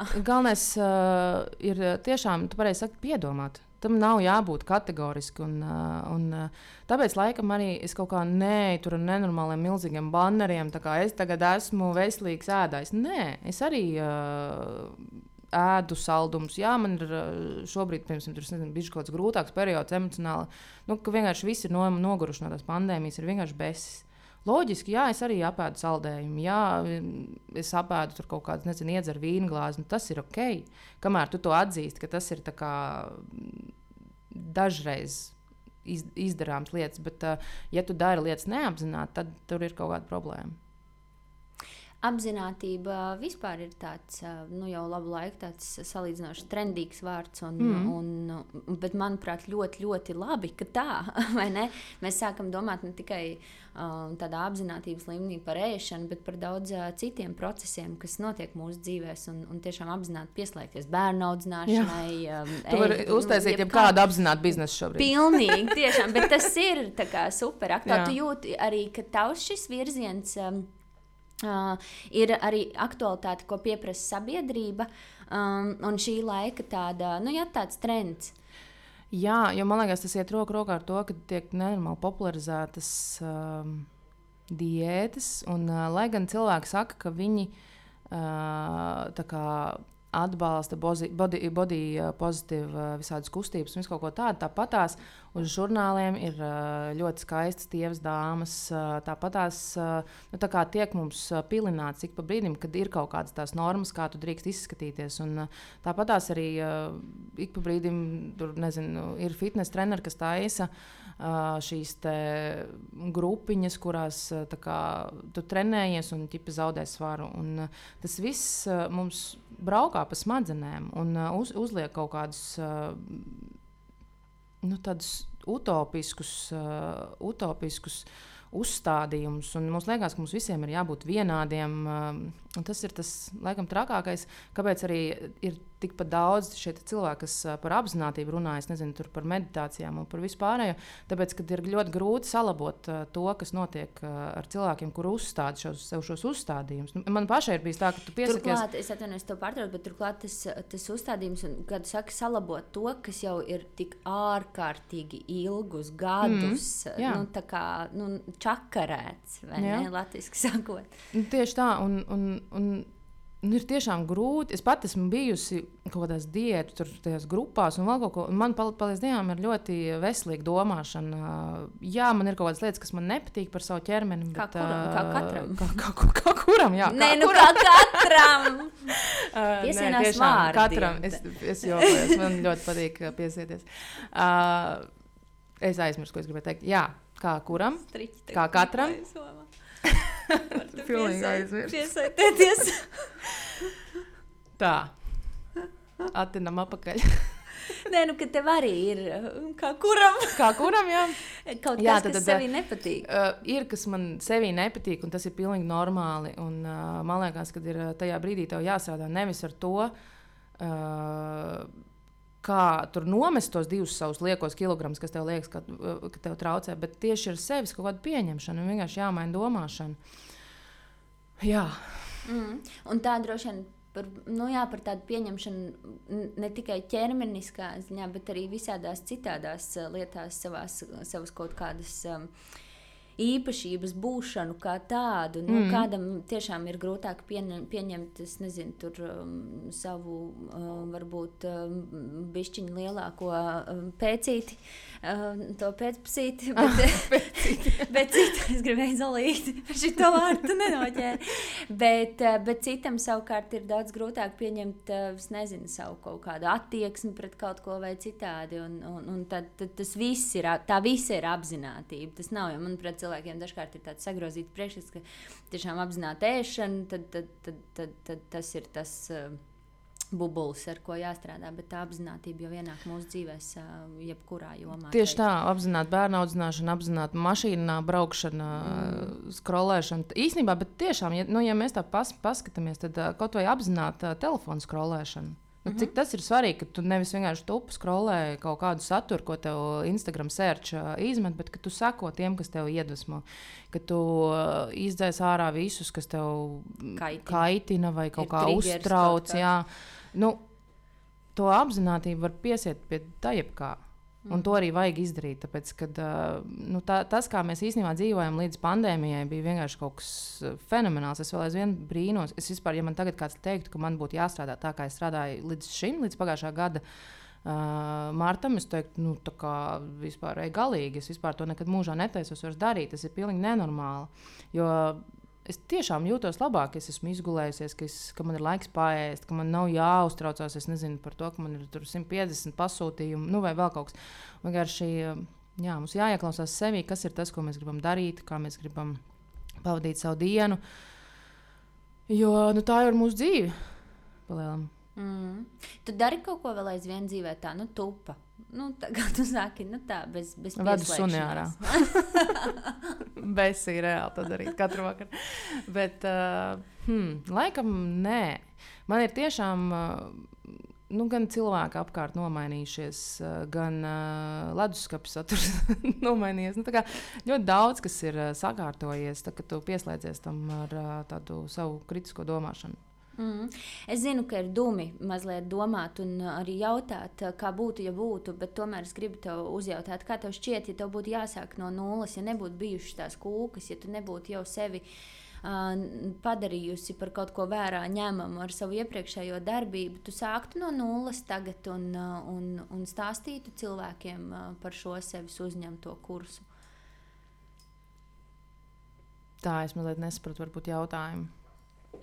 galvenais uh, ir tiešām, tu pareizi saki, piedomāt. Tam nav jābūt kategoriski. Un, un, tāpēc, laikam, arī es kaut kā ar nenormāliem, milzīgiem banneriem. Es tagad esmu veselīgs ēdājs. Nē, es arī uh, ēdu saldumus. Jā, man ir šobrīd, piemēram, tur nezinu, bijis kaut kāds grūtāks periods emocionāli. Nu, ka vienkārši viss ir no, noguruši no tās pandēmijas, ir vienkārši besis. Loģiski, jā, es arī apēdu saldējumu, jā, es apēdu tur kaut kādu, nezinu, iedzeru vīnu glāzi. Nu, tas ir ok. Kamēr tu to atzīsti, ka tas ir kā, dažreiz iz, izdarāms lietas, bet, uh, ja tu dari lietas neapzināti, tad tur ir kaut kāda problēma apziņotība vispār ir tāds, nu, jau labu laiku tāds salīdzinoši trendīgs vārds. Un, mm. un, bet, manuprāt, ļoti, ļoti labi, ka tā, vai ne? Mēs sākam domāt ne tikai um, tādā apziņotības līmenī par ēšanu, bet par daudz uh, citiem procesiem, kas notiek mūsu dzīvēs, un, un tiešām apzināti pieslēgties bērnu audzināšanai. Um, tu vari uztaisīt jebkādu apzinātu biznesu šobrīd. Pilnīgi, tiešām, bet tas ir super aktuāli. Tu jūti arī, ka tavs šis virziens. Um, Uh, ir arī aktualitāte, ko pieprasa sabiedrība, um, un šī laika tāda, nu, jā, tāds trends. Jā, jo man liekas, tas iet roku rokā ar to, ka tiek nenormāli popularizētas um, diētas. Un, uh, lai gan cilvēki saka, ka viņi uh, kā, atbalsta body, body pozitīvu visādas kustības un kaut ko tādu. Tāpatās uz žurnāliem ir ļoti skaistas tievas dāmas. Tāpatās nu, tā tiek mums pilināts ik pa brīdim, kad ir kaut kādas tās normas, kā tu drīkst izskatīties. Un, tāpatās arī ik pa brīdim tur nezinu, ir fitnes treneri, kas taisa šīs grupiņas, kurās kā, tu trenējies un ķipa zaudē svaru. Un, tas viss mums braukā pa smadzenēm un uz, uzliek kaut kādus nu, utopiskus, utopiskus uzstādījumus. Mums liekas, ka mums visiem ir jābūt vienādiem. Tas ir tas, laikam, trakākais, kāpēc arī ir tikpat daudz šie cilvēki, kas par apziņotību runā, nezinu, par meditācijām un par vispārējo. Tāpēc, kad ir ļoti grūti salabot to, kas notiek ar cilvēkiem, kur uzstāda šos, šos uzstādījumus. Nu, man pašai ir bijis tā, ka tu piesakies. Turklāt, es atvainojos, to pārtraucu, bet turklāt tas, tas uzstādījums, kad saka salabot to, kas jau ir tik ārkārtīgi ilgus gadus, mm, jā. nu, tā kā nu, čakarēts, vai jā. ne, latviski sakot. Nu, tieši tā, un, un, un Nu, ir tiešām grūti. Es pat esmu bijusi kaut kādās diētu, tur grupās, un ko. Man, paldies Dievam, ir ļoti veselīga domāšana. Jā, man ir kaut kādas lietas, kas man nepatīk par savu ķermeni. Kā, bet, kuram, kā katram? Kā, kā, kā, kā kuram? Jā, Nē, nu kuram? kā katram. Piesienās Nē, tiešām, katram. Es, es jokojos, man ļoti patīk piesieties. Uh, es aizmirsu, ko es gribēju teikt. Jā, kā kuram? Striķi, kā katram. Pilnīgi aizmirst. Piesaistieties. Tā. Attinam apakaļ. Nē, nu, ka tev arī ir kā kuram. kā kuram, jā. Kaut jā, kas, tad, kas sevī nepatīk. Uh, ir, kas man sevī nepatīk, un tas ir pilnīgi normāli. Un, uh, man liekas, ka ir tajā brīdī tev jāsādā nevis ar to. Uh, kā tur nomest tos divus savus liekos kilogramus, kas tev liekas, ka, ka tev traucē, bet tieši ar sevis kaut kādu pieņemšanu un vienkārši jāmaina domāšana. Jā. Mm. Un tā droši vien par, nu jā, par tādu pieņemšanu ne tikai ķermeniskā ziņā, bet arī visādās citādās lietās, savās, savas kaut kādas. Um, īpašības būšanu kā tādu. Nu, mm. Kādam tiešām ir grūtāk pieņem, pieņemt, es nezinu, tur, um, savu um, varbūt um, bišķiņu lielāko um, pēcīti, um, to pēcpusīti, bet, bet citu, es gribēju zalīt, šito vārdu nenoķēru. Bet, uh, bet citam savukārt ir daudz grūtāk pieņemt, uh, es nezinu, savu kaut kādu attieksmi pret kaut ko vai citādi. Un, un, un tad, tad tas viss ir, tā visa ir apzinātība. Tas nav, jo, manuprāt, cilvēkiem dažkārt ir tāds sagrozīts priekšstats, ka tiešām apzināti ēšana, tad, tad, tad, tad, tad tas ir tas. Uh, Bubulis, ar ko jāstrādā, bet tā apziņotība jau ienāk mūsu dzīvēm, uh, jebkurā jomā. Tieši tā, apzināti bērnu audzināšana, apzināti mašīnā braukšana, mm. skrolēšana. Īsnībā, bet tiešām, ja, nu, ja mēs tā pas, paskatāmies, tad uh, kaut vai apzināti telefonu skrolēšana. Nu, cik tas ir svarīgi, ka tu nevis vienkārši tupu skrolē kaut kādu saturu, ko tev Instagram search uh, izmet, bet ka tu seko tiem, kas tev iedvesmo. Ka tu uh, izdzēs ārā visus, kas tev kaitina, kaitina vai kaut ir kā uztrauc. Kaut nu, to apziņotību var piesiet pie tā jebkā. Un mm. to arī vajag izdarīt. Tāpēc, kad, nu, tā, tas, kā mēs īstenībā dzīvojam līdz pandēmijai, bija vienkārši kaut kas fenomenāls. Es vēl aizvien brīnos. Es vispār, ja man tagad kāds teiktu, ka man būtu jāstrādā tā, kā es strādāju līdz šim, līdz pagājušā gada. Uh, Martam es teiktu, nu, tā kā vispār ir galīgi. Es vispār to nekad mūžā netaisos vairs darīt. Tas ir pilnīgi nenormāli. Jo es tiešām jūtos labāk, ja esmu izgulējusies, ka, es, ka man ir laiks pāriest, ka man nav jāuztraucās nezinu, par to, ka man ir 150 pasūtījumi, nu, vai vēl kaut kas. Vienkārši jā, mums jāieklausās sevī, kas ir tas, ko mēs gribam darīt, kā mēs gribam pavadīt savu dienu. Jo nu, tā ir mūsu dzīve. Palielam. Mm. Tu dari kaut ko vēl aizvien dzīvē, tā nu, tupa. Nu, tā kā tu saki, nu tā, bez, bez Vedu suni ārā. bez ir reāli to darīt katru vakaru. Bet, uh, hmm, laikam, nē. Man ir tiešām. Uh, nu, gan cilvēki apkārt nomainījušies, uh, gan uh, leduskapis saturs nomainījies. Nu, ļoti daudz kas ir uh, sakārtojies, tad, kad tu pieslēdzies tam ar uh, tādu savu kritisko domāšanu. Mm. Es zinu, ka ir dumi mazliet domāt un arī jautāt, kā būtu, ja būtu, bet tomēr es gribu tev uzjautāt, kā tev šķiet, ja tev būtu jāsāk no nulles, ja nebūtu bijušas tās kūkas, ja tu nebūtu jau sevi uh, padarījusi par kaut ko vērā ņemamu ar savu iepriekšējo darbību, tu sāktu no nulles tagad un, uh, un, un stāstītu cilvēkiem uh, par šo sevis uzņemto kursu. Tā es mazliet nesapratu, varbūt jautājumu.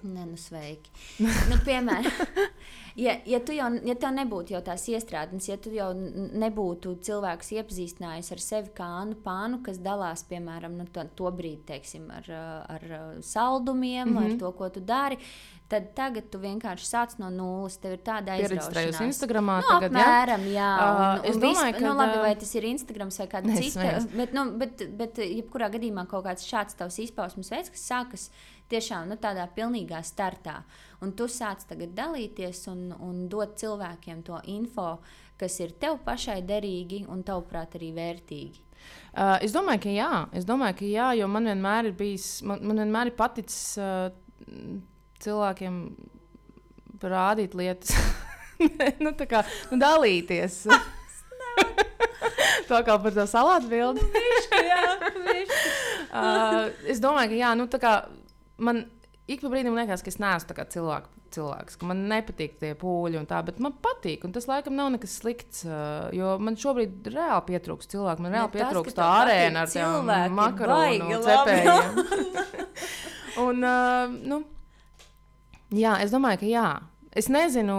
Nē, nu sveiki. nu, piemēram, ja, ja, jau, ja tev nebūtu jau tās iestrādes, ja tu jau nebūtu cilvēks iepazīstinājis ar sevi kā Anu Pānu, kas dalās, piemēram, nu, to, to brīdi, teiksim, ar, ar saldumiem, mm -hmm. ar mhm. to, ko tu dari, tad tagad tu vienkārši sāc no nulles. Tev ir tāda aizraušanās. Instagramā nu, tagad, apmēram, jā. jā un, uh, un es domāju, ka... Nu, labi, vai tas ir Instagrams vai kāda cita. Bet, nu, bet, bet, jebkurā gadījumā kaut kāds šāds tavs izpausmes veids, kas sākas tiešām nu, tādā pilnīgā startā. Un tu sāc tagad dalīties un, un dot cilvēkiem to info, kas ir tev pašai derīgi un tavuprāt arī vērtīgi. Uh, es domāju, ka jā, es domāju, ka jā, jo man vienmēr ir bijis, man, man vienmēr ir paticis uh, cilvēkiem rādīt lietas, nu, tā kā nu, dalīties. Tā kā par to salātu bildi. Nu, višķi, jā, višķi. uh, es domāju, ka jā, nu, tā kā man ik pa brīdim liekas, ka es neesmu cilvēks, cilvēks, ka man nepatīk tie pūļi un tā, bet man patīk. Un tas laikam nav nekas slikts, jo man šobrīd reāli pietrūkst cilvēku. Man reāli pietrūkst tā arēna ar tiem makaronu cepējiem. un, uh, nu, jā, es domāju, ka jā. Es nezinu,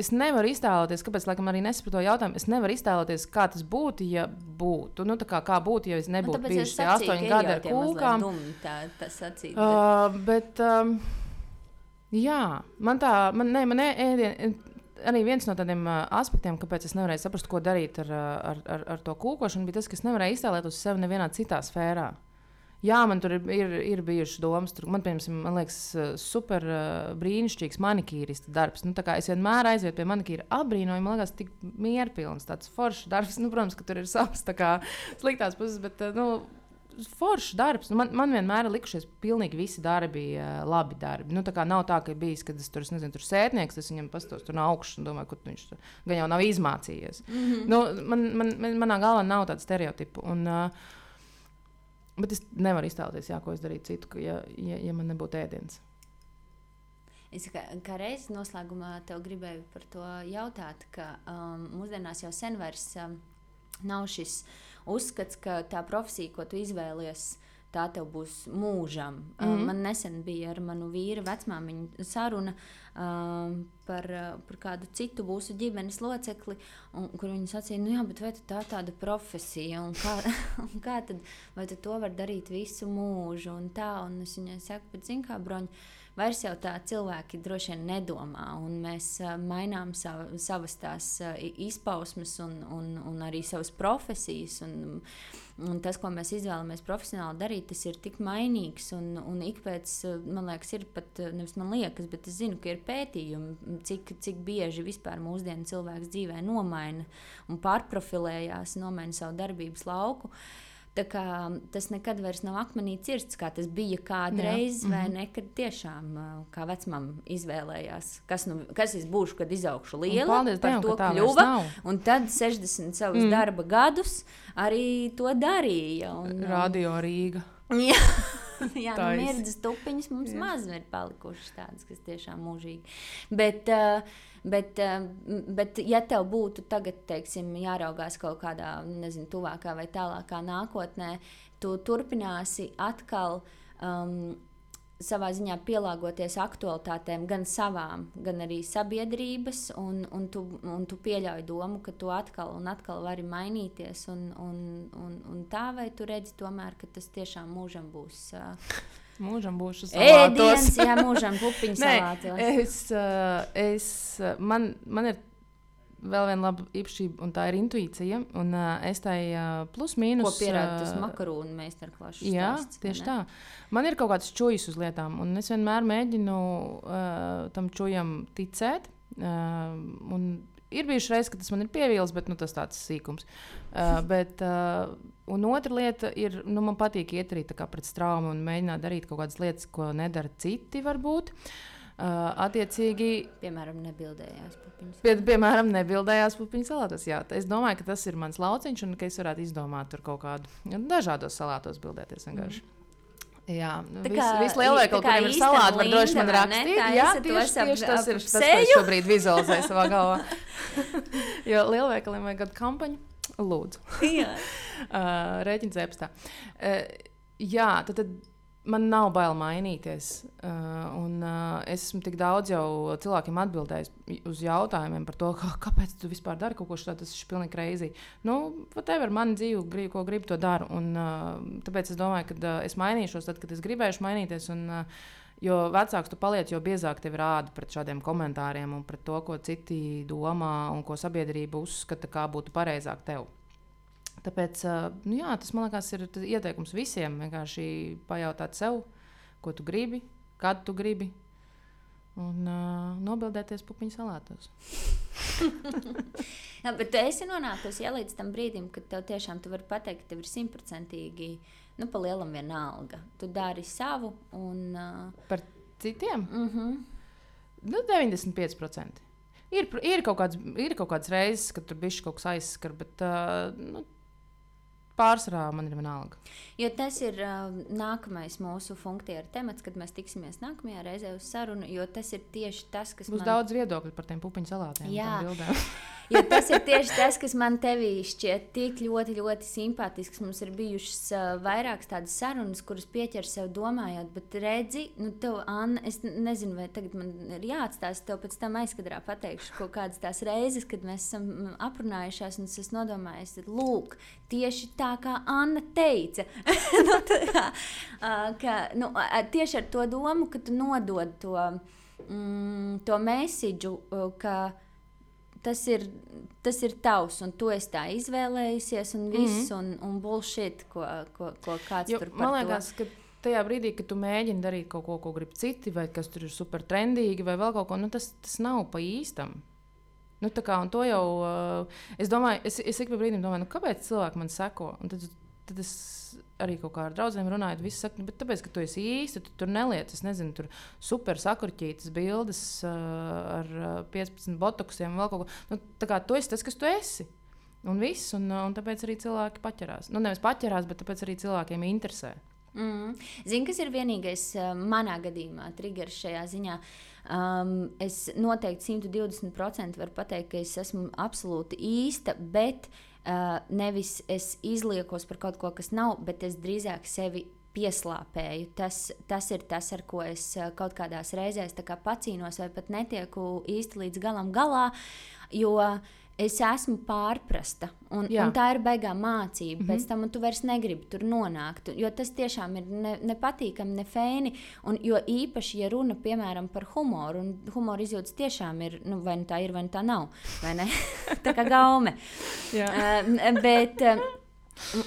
es nevaru iztēloties, kāpēc laikam arī nesaprotu jautājumu. Es nevaru iztēloties, kā tas būtu, ja būtu. Nu, kā, kā būtu, ja es nu, nebūtu bijis tie astoņi gadi ar kūkām. Dumi, tā, tā sacīt, bet... Uh, bet um, jā, man tā, man, ne, man ēdien, arī viens no tādiem uh, aspektiem, kāpēc es nevarēju saprast, ko darīt ar, ar, ar, ar to kūkošanu, bija tas, ka es nevarēju iztēlēt uz sevi nevienā citā sfērā. Jā, man tur ir, ir, ir bijušas domas. Tur, man, piemēram, man liekas, eh, super uh, brīnišķīgs manikīrists darbs. Nu, es vienmēr aizietu pie manikīra apbrīnoju. Man liekas, tik mierpilns, tāds foršs darbs. Nu, protams, ka tur ir savas kā, sliktās puses, bet uh, nu, foršs darbs. Nu, man, man vienmēr ir likušies pilnīgi visi darbi, labi darbi. Nu, tā nav tā, ka bijis, kad es tur, es nezinu, tur sētnieks, tas viņam pastos tur no augšas un domāju, ka viņš tur gan jau nav izmācījies. Mm -hmm. nu, man, man, man, manā galvā nav tādu stereotipu. Un, uh, Bet es nevaru iztēloties, jā, ko es darītu citu, ja, ja, ja man nebūtu ēdiens. Es kā, kā reizes noslēgumā tev gribēju par to jautāt, ka um, mūsdienās jau sen vairs um, nav šis uzskats, ka tā profesija, ko tu izvēlies, tā tev būs mūžam. Mm -hmm. man nesen bija ar manu vīru vecmāmiņu saruna uh, par, par kādu citu mūsu ģimenes locekli, un, kur viņi sacīja, nu jā, bet vai tā ir tāda profesija, un kā, un kā tad, vai tad to var darīt visu mūžu, un tā, un es viņai saku, bet zin kā, broņi, vairs jau tā cilvēki droši vien nedomā, un mēs uh, mainām sav, savas tās uh, izpausmes un, un, un arī savas profesijas, un, Un tas, ko mēs izvēlamies profesionāli darīt, tas ir tik mainīgs. Un, un ik pēc, man liekas, ir pat, nevis man liekas, bet es zinu, ka ir pētījumi, cik, cik bieži vispār mūsdienu cilvēks dzīvē nomaina un pārprofilējās, nomaina savu darbības lauku. Kā, tas nekad vairs nav akmenī cirsts, kā tas bija kādreiz, Jā. vai mm -hmm. ne? Kad tiešām, kā vecmam izvēlējās, kas, nu, kas es būšu, kad izaugšu liela, un paldies, par Dievam, to kļuva. Un tad 60 savus mm. darba gadus arī to darīja. Un, Radio Rīga. Jā. Jā, nu, mirdzas tupiņas mums maz ir palikušas tādas, kas tiešām mūžīgi. Bet, uh, bet, uh, bet ja tev būtu tagad, teiksim, jāraugās kaut kādā, nezinu, tuvākā vai tālākā nākotnē, tu turpināsi atkal um, savā ziņā pielāgoties aktualitātēm, gan savām, gan arī sabiedrības, un, un, tu, un tu pieļauj domu, ka tu atkal un atkal vari mainīties. Un, un, un, un tā vai tu redzi, tomēr, ka tas tiešām mūžam būs. Uh, Mūžam būs šis ēdiens, jā, mūžam pupiņu salātos. es, es, man, man ir vēl viena laba īpašība, un tā ir intuīcija. Un, uh, es tai uh, plus mīnus. Ko pierāda tas makaronu meistarklases? Jā, stāsts, tieši tā. Man ir kaut kāds čūjas uz lietām, un es vienmēr mēģinu uh, tam čūjam ticēt. Uh, ir bijušas reizes, kad tas man ir pievīlis, bet nu, tas tāds sīkums. Uh, bet, uh, un otra lieta ir, nu, man patīk iet arī pret straumu un mēģināt darīt kaut kādas lietas, ko nedara citi varbūt. Uh, attiecīgi, piemēram, nebildējās pupiņas. Pie, piemēram, nebildējās pupiņas salātos. Jā, es domāju, ka tas ir mans lauciņš un ka es varētu izdomāt tur kaut kādu dažādos salātos bildēties vienkārši. Mm. Jā, nu, tā kā viss lielveikals, kuriem ir salāti, var droši man rakstīt. Jā, tieši, tieši tas ir tas, ko es šobrīd vizualizēju savā galvā. jo lielveikaliem vajag kādu kampaņu. Lūdzu. uh, Rēķins epstā. Uh, jā, tad, tad man nav bail mainīties. Uh, un, uh, es esmu tik daudz jau cilvēkiem atbildējis uz jautājumiem par to, kā, kāpēc tu vispār dari kaut ko tādu. Tas ir pilnīgi greizi. Nu, whatever, man dzīve, grib, ko gribu, to daru. Un, uh, tāpēc es domāju, ka uh, es mainīšos tad, kad es gribēšu mainīties. Un, uh, Jo vecāks tu paliec, jo biezāk tev rāda pret šādiem komentāriem un pret to, ko citi domā un ko sabiedrība uzskata, kā būtu pareizāk tev. Tāpēc nu jā, tas man liekas, ir ieteikums visiem. Vienkārši pajautāt sev, ko tu gribi, kad tu gribi. Un uh, nobildēties pupiņu salātos. jā, bet tu esi nonākusi ja, līdz tam brīdim, kad tev tiešām tu vari pateikt, ka tev ir simtprocentīgi, nu, pa lielam vienalga. Tu dari savu un. Uh... Par citiem? Mm -hmm. nu, 95%. Ir, ir, kaut kāds, ir kaut kādas reizes, kad tur bija kaut kas aizskars, bet uh, nu, pārsvarā man ir vienalga. Jo tas ir uh, nākamais mūsu funkcija temats, kad mēs tiksimies nākamajā reizē uz sarunu. Jo tas ir tieši tas, kas būs man... daudz viedokļu par tiem pupiņu salātiem. Jā, Jo tas ir tieši tas, kas man tevī šķiet tik ļoti, ļoti simpātisks. Mums ir bijušas uh, vairākas tādas sarunas, kuras pieķer sev domājot, bet redzi, nu, tev, Anna, es nezinu, vai tagad man ir jāatstās, tev pēc tam aizkadrā pateikšu kaut kādas tās reizes, kad mēs esam aprunājušās, un es esmu nodomājis, lūk, tieši tā kā Anna teica. nu, tā, uh, ka, nu, tieši ar to domu, ka tu nodod to, mm, to mēsīģu, ka tas ir, tas ir tavs, un tu esi tā izvēlējusies, un viss, mm -hmm. un, un bullshit, ko, ko, ko kāds jo, tur man liekas, to. tajā brīdī, kad tu mēģini darīt kaut ko, ko grib citi, vai kas tur ir super trendīgi, vai vēl kaut ko, nu, tas, tas nav pa īstam. Nu, kā, to jau uh, es domāju, es, es ik pa brīdim domāju, nu, kāpēc cilvēki man seko. Un tad, tad es arī kaut kā ar draugiem runājot, visi saka, nu, tāpēc, ka tu esi īsti, tu tur neliec, es nezinu, tur super sakurķītas bildes uh, ar uh, 15 botoksiem, vēl kaut ko. Nu, tā kā tu esi tas, kas tu esi. Un viss, un, un tāpēc arī cilvēki paķerās. Nu, nevis paķerās, bet tāpēc arī cilvēkiem interesē. Mm. Zini, kas ir vienīgais uh, manā gadījumā, triggers šajā ziņā? Um, es noteikti 120% varu pateikt, ka es esmu absolūti īsta, bet uh, nevis es izliekos par kaut ko, kas nav, bet es drīzāk sevi pieslāpēju. Tas, tas ir tas, ar ko es uh, kaut kādās reizēs kā pacīnos, vai pat netieku īsti līdz galam galā. Jo uh, es esmu pārprasta. Un, Jā. un tā ir baigā mācība. Mm -hmm. Pēc tam tu vairs negribi tur nonākt. Jo tas tiešām ir nepatīkami, ne fēni. Un, jo īpaši, ja runa piemēram par humoru, un humora izjūtas tiešām ir, nu, vai nu tā ir, vai nu tā nav. tā kā gaume. uh, bet, uh,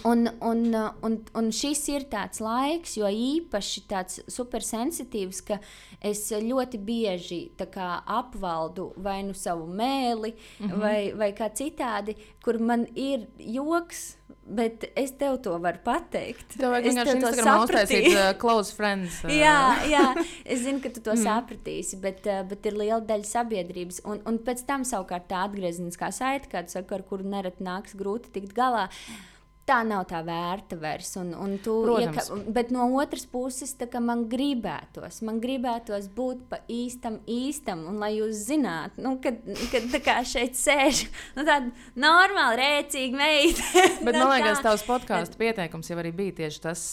Un, un, un, un šis ir tāds laiks, jo īpaši tāds supersensitīvs, ka es ļoti bieži kā, apvaldu vai nu savu mēli, mm -hmm. vai, vai kā citādi, kur man ir joks. Bet es tev to varu pateikt. Tev vajag vienkārši Instagramā uztaisīt uh, close friends. Uh. jā, jā, es zinu, ka tu to mm. sapratīsi, bet, uh, bet ir liela daļa sabiedrības. Un, un pēc tam savukārt tā atgriezeniskā saite, kāda saka, ar kuru nereti nāks grūti tikt galā. Uh, tā nav tā vērta vairs. Un, un tu, Protams. ja, bet no otras puses, man gribētos, man gribētos būt pa īstam, īstam, un lai jūs zinātu, nu, kad, kad šeit sēž nu, tāda normāla, rēcīga meita. bet nu, man liekas, tavs podkāstu pieteikums jau arī bija tieši tas,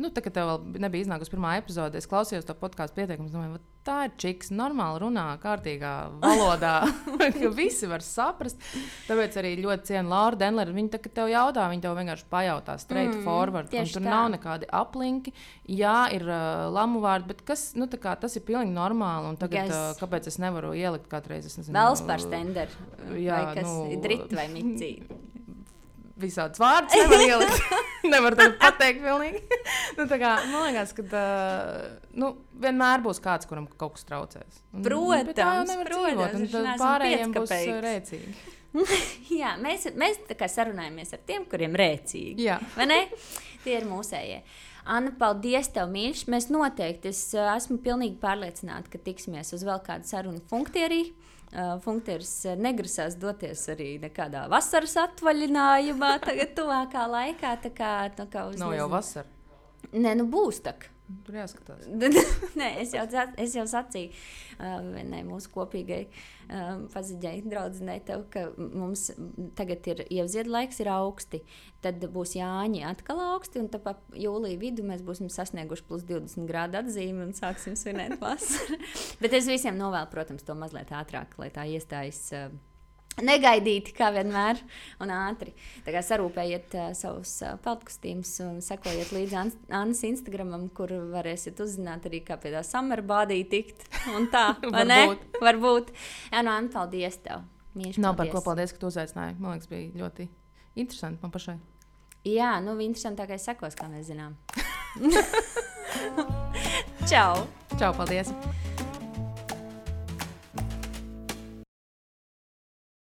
nu, tā, kad tev vēl nebija iznākusi pirmā epizode. Es klausījos to podkāstu pieteikumu, domāju, tā ir čiks, normāli runā, kārtīgā valodā, ka visi var saprast. Tāpēc arī ļoti cienu Lauru Denleru. Viņa tā, tev jautā, viņa tev vienkārši pajautā straight mm, forward. Tur tā. nav nekādi aplinki. Jā, ir uh, lamu vārdi, bet kas, nu, kā, tas ir pilnīgi normāli. Tagad, yes. uh, kāpēc es nevaru ielikt katru reizi? Vēl par stenderu. Jā, vai kas nu, ir drit vai micīt visādus vārdus nevar ielikt. nevar to pateikt. nu, kā, man liekas, ka uh, nu, vienmēr būs kāds, kuram kaut kas traucēs. Un, protams, tā nevar protams, dzīvot. Tad pārējiem būs rēcīgi. Jā, mēs, mēs sarunājamies ar tiem, kuriem rēcīgi. Jā. Tie ir mūsējie. Anna, paldies tev, mīļš. Mēs noteikti, es esmu pilnīgi pārliecināta, ka tiksimies uz vēl kādu sarunu funkciju. Uh, Funkcijas negrasās doties arī nekādā vasaras atvaļinājumā, tagad, tuvākā laikā. Tā kā, tā kā uz, Nav jau vasara. Nē, nu būs tā. Tur jāskatās. Nē, es jau, es jau sacīju uh, ne, mūsu kopīgai um, paziņai, draudzenei, tev, ka mums tagad ir ievzied laiks, ir augsti. Tad būs Jāņi atkal augsti, un tad jūlijā vidū mēs būsim sasnieguši plus 20 grādu atzīmi un sāksim svinēt vasaru. Bet es visiem novēlu, protams, to mazliet ātrāk, lai tā iestājas. Uh, Negaidīti, kā vienmēr, un ātri. Tā kā sarūpējiet uh, savus uh, peltkostīmus un sekojiet līdzi An Annas Instagramam, kur varēsiet uzzināt arī, kā pie tā samerbādī tikt. Un tā, vai ne? Varbūt. Jā, no Anna, paldies tev. Mīļš, Nav par ko paldies, ka tu uzaicināji. Man liekas, bija ļoti interesanti man pašai. Jā, nu, interesantākais sekos, kā mēs zinām. Čau! Čau, paldies!